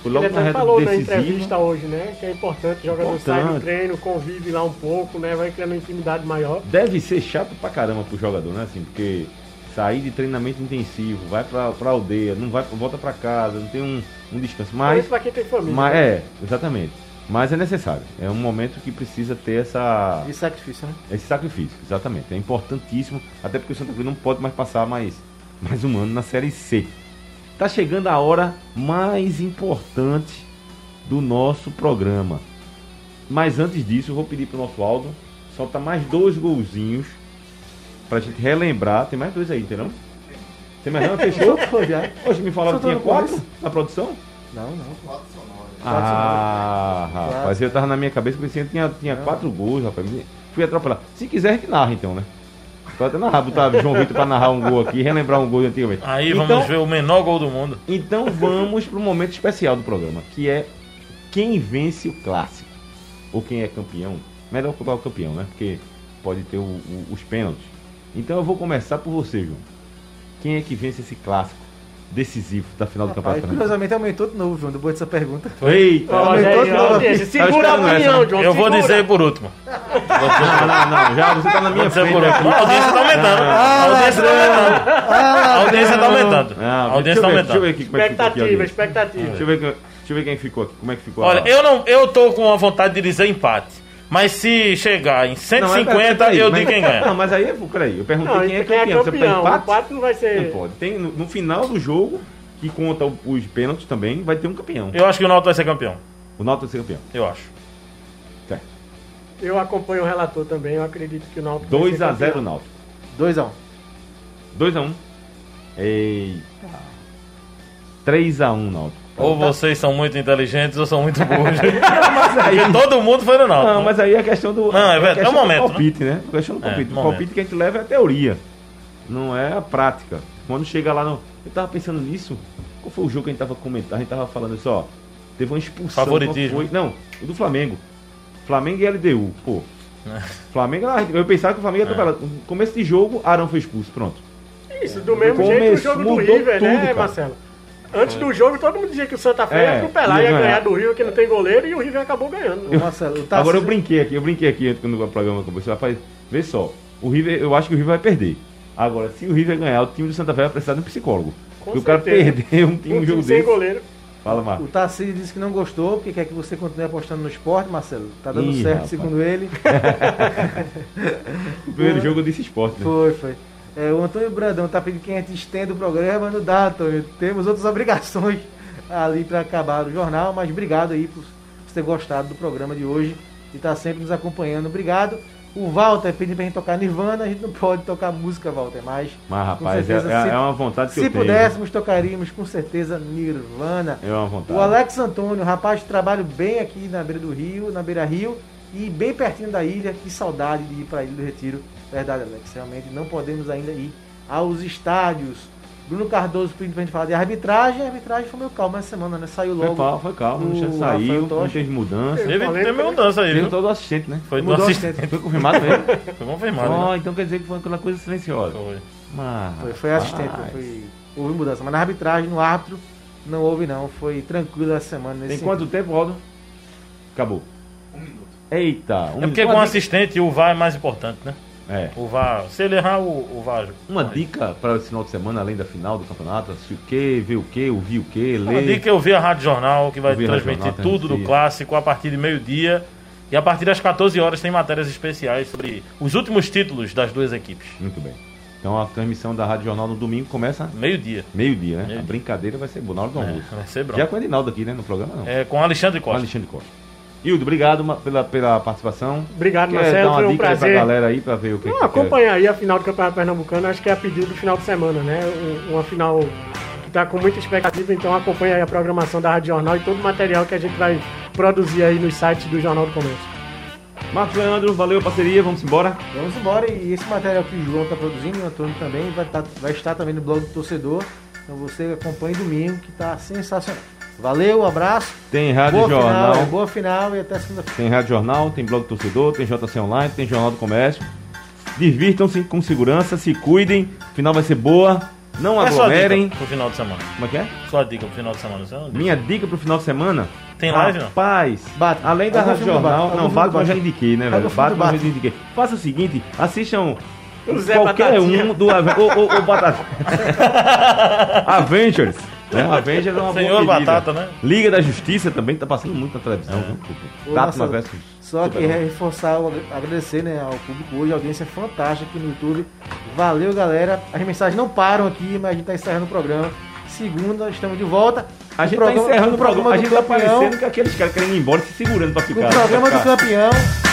Logo Ele na até reta falou na decisiva. entrevista hoje, né? Que é importante, o jogador sai do Importante. treino, convive lá um pouco, né? Vai criando uma intimidade maior. Deve ser chato pra caramba pro jogador, né? Assim, porque sair de treinamento intensivo, vai pra, pra aldeia, não vai, volta pra casa, não tem um, um descanso. Mas Mas, isso pra quem tem família. mas né? é, exatamente. Mas é necessário. É um momento que precisa ter essa, De sacrifício, né? esse sacrifício, exatamente. É importantíssimo, até porque o Santa Cruz não pode mais passar mais, mais um ano na Série C. Tá chegando a hora mais importante do nosso programa. Mas antes disso, eu vou pedir pro nosso Aldo soltar mais dois golzinhos pra gente relembrar. Tem mais dois aí, entendeu? Tem mais não? Fechou? [LAUGHS] Hoje me falaram que tinha quatro começo. na produção? Não, não. Ah, rapaz, eu tava na minha cabeça pensando que tinha, tinha quatro gols, rapaz. Fui atropelado. Se quiser, a gente narra então, né? Pode até narrar, botar João Vitor pra narrar um gol aqui, relembrar um gol de antigamente. Aí Então- vamos ver o menor gol do mundo. Então vamos pro momento especial do programa, que é quem vence o clássico. Ou quem é campeão. Melhor colocar o campeão, né? Porque pode ter o- o- os pênaltis. Então eu vou começar por você, João. Quem é que vence esse clássico decisivo da final do Rapaz, Campeonato Pernambucano? curiosamente aumentou de novo, João, depois dessa pergunta. Eita! Aumentou de novo. Segura a essa, opinião? João. Eu vou dizer por último. Não, não, não, já você tá na minha frente por último. aqui. A audiência tá aumentando. A audiência tá aumentando. A audiência tá aumentando. A audiência tá ver, deixa eu ver aumentando. é Expectativa, expectativa. Deixa eu ver, quem ficou aqui. Como é que ficou Olha, eu não, eu tô com a vontade de dizer empate. Mas se chegar em Não, 150, é, peraí, eu mas- digo quem ganha. Não, mas aí, peraí, eu perguntei Não, quem é quem é campeão. Você campeão? tá O empate? empate não vai ser. Não pode. Tem, no, no final do jogo, que conta os pênaltis também, vai ter um campeão. Eu acho que o Náutico vai ser campeão. O Náutico vai ser campeão. Eu acho. Certo. Eu acompanho o relator também, eu acredito que o Náutico vai ser 2x0 campeão. Náutico. 2x1. 2x1. Eita. 3x1 Náutico. Ou vocês são muito inteligentes ou são muito burros. [LAUGHS] Porque todo mundo foi no Náutico. Não, mas aí é questão do. Não, é a verdade, é o momento, Do palpite, né? A questão do É, palpite. o momento. palpite que a gente leva é a teoria. Não é a prática. Quando chega lá no. Eu tava pensando nisso. Qual foi o jogo que a gente tava comentando? A gente tava falando isso, ó. Teve uma expulsão. Favoritismo. foi? Não, o do Flamengo. Flamengo e LDU, pô. É. [LAUGHS] Flamengo, eu pensava que o Flamengo ia atropelar. No começo de jogo, Arão foi expulso, pronto. Isso, do mesmo Começou- jeito do jogo do River, tudo, né, cara. Marcelo? Antes do jogo, todo mundo dizia que o Santa Fe É, ia atropelar, ia ia ganhar. ganhar do River, que não tem goleiro, e o River acabou ganhando. Ô, Marcelo, o Tarcísio- Agora eu brinquei aqui, eu brinquei aqui quando o programa começou. Rapaz, vê só. O River, eu acho que o River vai perder. Agora, se o River ganhar, o time do Santa Fé vai precisar de um psicólogo. Com Porque o cara perder um time, Um um time jogo sem desse. goleiro. Fala, O Marcos. Tarcísio disse que não gostou, porque quer que você continue apostando no esporte, Marcelo. Tá dando Ih, certo, rapaz. segundo ele. [LAUGHS] O primeiro jogo eu disse esporte, né? Foi, foi. É, o Antônio Brandão tá pedindo que a gente estenda o programa, não dá, Antônio. Temos outras obrigações ali para acabar o jornal, mas obrigado aí por ter gostado do programa de hoje. e está sempre nos acompanhando. Obrigado. O Walter pediu pra gente tocar Nirvana, a gente não pode tocar música, Walter, mas. Mas, rapaz, é, certeza, é- se- é uma vontade que Se eu tenho. pudéssemos, tocaríamos com certeza Nirvana. É uma vontade. O Alex Antônio, rapaz, trabalho bem aqui na beira do rio, na beira rio e bem pertinho da ilha. Que saudade de ir para a Ilha do Retiro. Verdade, Alex. Realmente não podemos ainda ir aos estádios. Bruno Cardoso pedindo pra gente falar de arbitragem. A arbitragem foi meio calma essa semana, né? Saiu Foi logo. calmo, foi calmo. o O chefe Rafael saiu, não Tocha. teve mudança. Teve, teve mudança aí, Teve todo o assistente, né? Foi do assistente. Foi confirmado mesmo. Foi confirmado. Né? então quer dizer que foi aquela coisa silenciosa. Foi. Mas, Foi, foi assistente, rapaz. foi, houve mudança. Mas na arbitragem, no árbitro, não houve não. Foi tranquilo essa semana. Nesse Tem quanto tempo, Aldo? Acabou. Um minuto. Eita, um É porque minuto. com Uma assistente o VAR é mais importante, né? É. O VAR, se ele errar, o, o VAR. Uma dica para esse final de semana, além da final do campeonato, assistir o quê, ver o quê, ouvir o quê, Uma ler. dica é ouvir a Rádio Jornal, que vai Ouvir transmitir Jornal, tudo do clássico a partir de meio-dia. E a partir das 14 horas tem matérias especiais sobre os últimos títulos das duas equipes. Muito bem. Então a transmissão da Rádio Jornal no domingo começa Meio-dia. meio-dia, né? Meio-dia. A brincadeira vai ser boa na hora do É, almoço. vai ser bom. Já com o Edinaldo aqui, né? No programa, não. É, com Alexandre Com Costa. Alexandre Costa. Hildo, obrigado pela, pela participação. Obrigado, Quer Marcelo, dar uma foi um dica prazer. pra galera aí pra ver o que, Não, que acompanhar aí a final do Campeonato Pernambucano, acho que é a pedido do final de semana, né? Um- Uma final que está com muita expectativa, então acompanha aí a programação da Rádio Jornal e todo o material que a gente vai produzir aí nos sites do Jornal do Comércio. Marcos Leandro, valeu parceria, vamos embora. Vamos embora e esse material que o João está produzindo e o Antônio também vai, tá- vai estar também no blog do torcedor. Então você acompanhe domingo que está sensacional. Valeu, um abraço. Tem Rádio boa Jornal. Final, é, boa final e até segunda-feira. Tem Rádio Jornal, tem Blog Torcedor, tem JC Online, tem Jornal do Comércio. Divirtam-se com segurança, se cuidem, final vai ser boa. Não é aglomerem. dica pro final de semana? Como é que é? Sua dica pro final de semana. Disse? Minha dica pro final de semana. Tem live, não? Rapaz, Batman. além da Rádio Jornal, Batman, não, Batman eu já indiquei, né, velho? Batman eu já indiquei. Faça o seguinte, assistam qualquer Batatinha. um do Ave- o, o, o Batata. [LAUGHS] Avengers. Né? Avengers é uma Senhor boa pedida. Batata, né? Liga da Justiça também tá passando muito na televisão. viu? Ô, Batman Marcelo, versus Só que reforçar, agradecer né, ao público hoje, a audiência fantástica aqui no YouTube. Valeu, galera. As mensagens não param aqui, mas a gente está encerrando o programa. Segunda, estamos de volta. A gente programa- tá encerrando o programa. A do gente tá campeão, parecendo que aqueles caras querem ir embora se segurando pra ficar. o programa pra do campeão,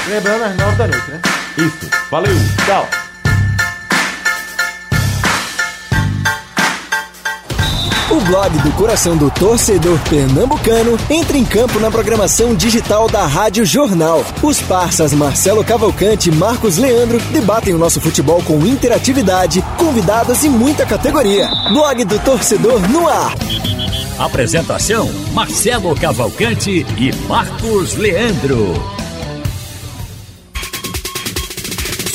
lembrando às nove da noite, né? Isso. Valeu. Tchau. O blog do coração do torcedor pernambucano entra em campo na programação digital da Rádio Jornal. Os parças Marcelo Cavalcante e Marcos Leandro debatem o nosso futebol com interatividade, convidados e muita categoria. Blog do torcedor no ar. Apresentação: Marcelo Cavalcante e Marcos Leandro.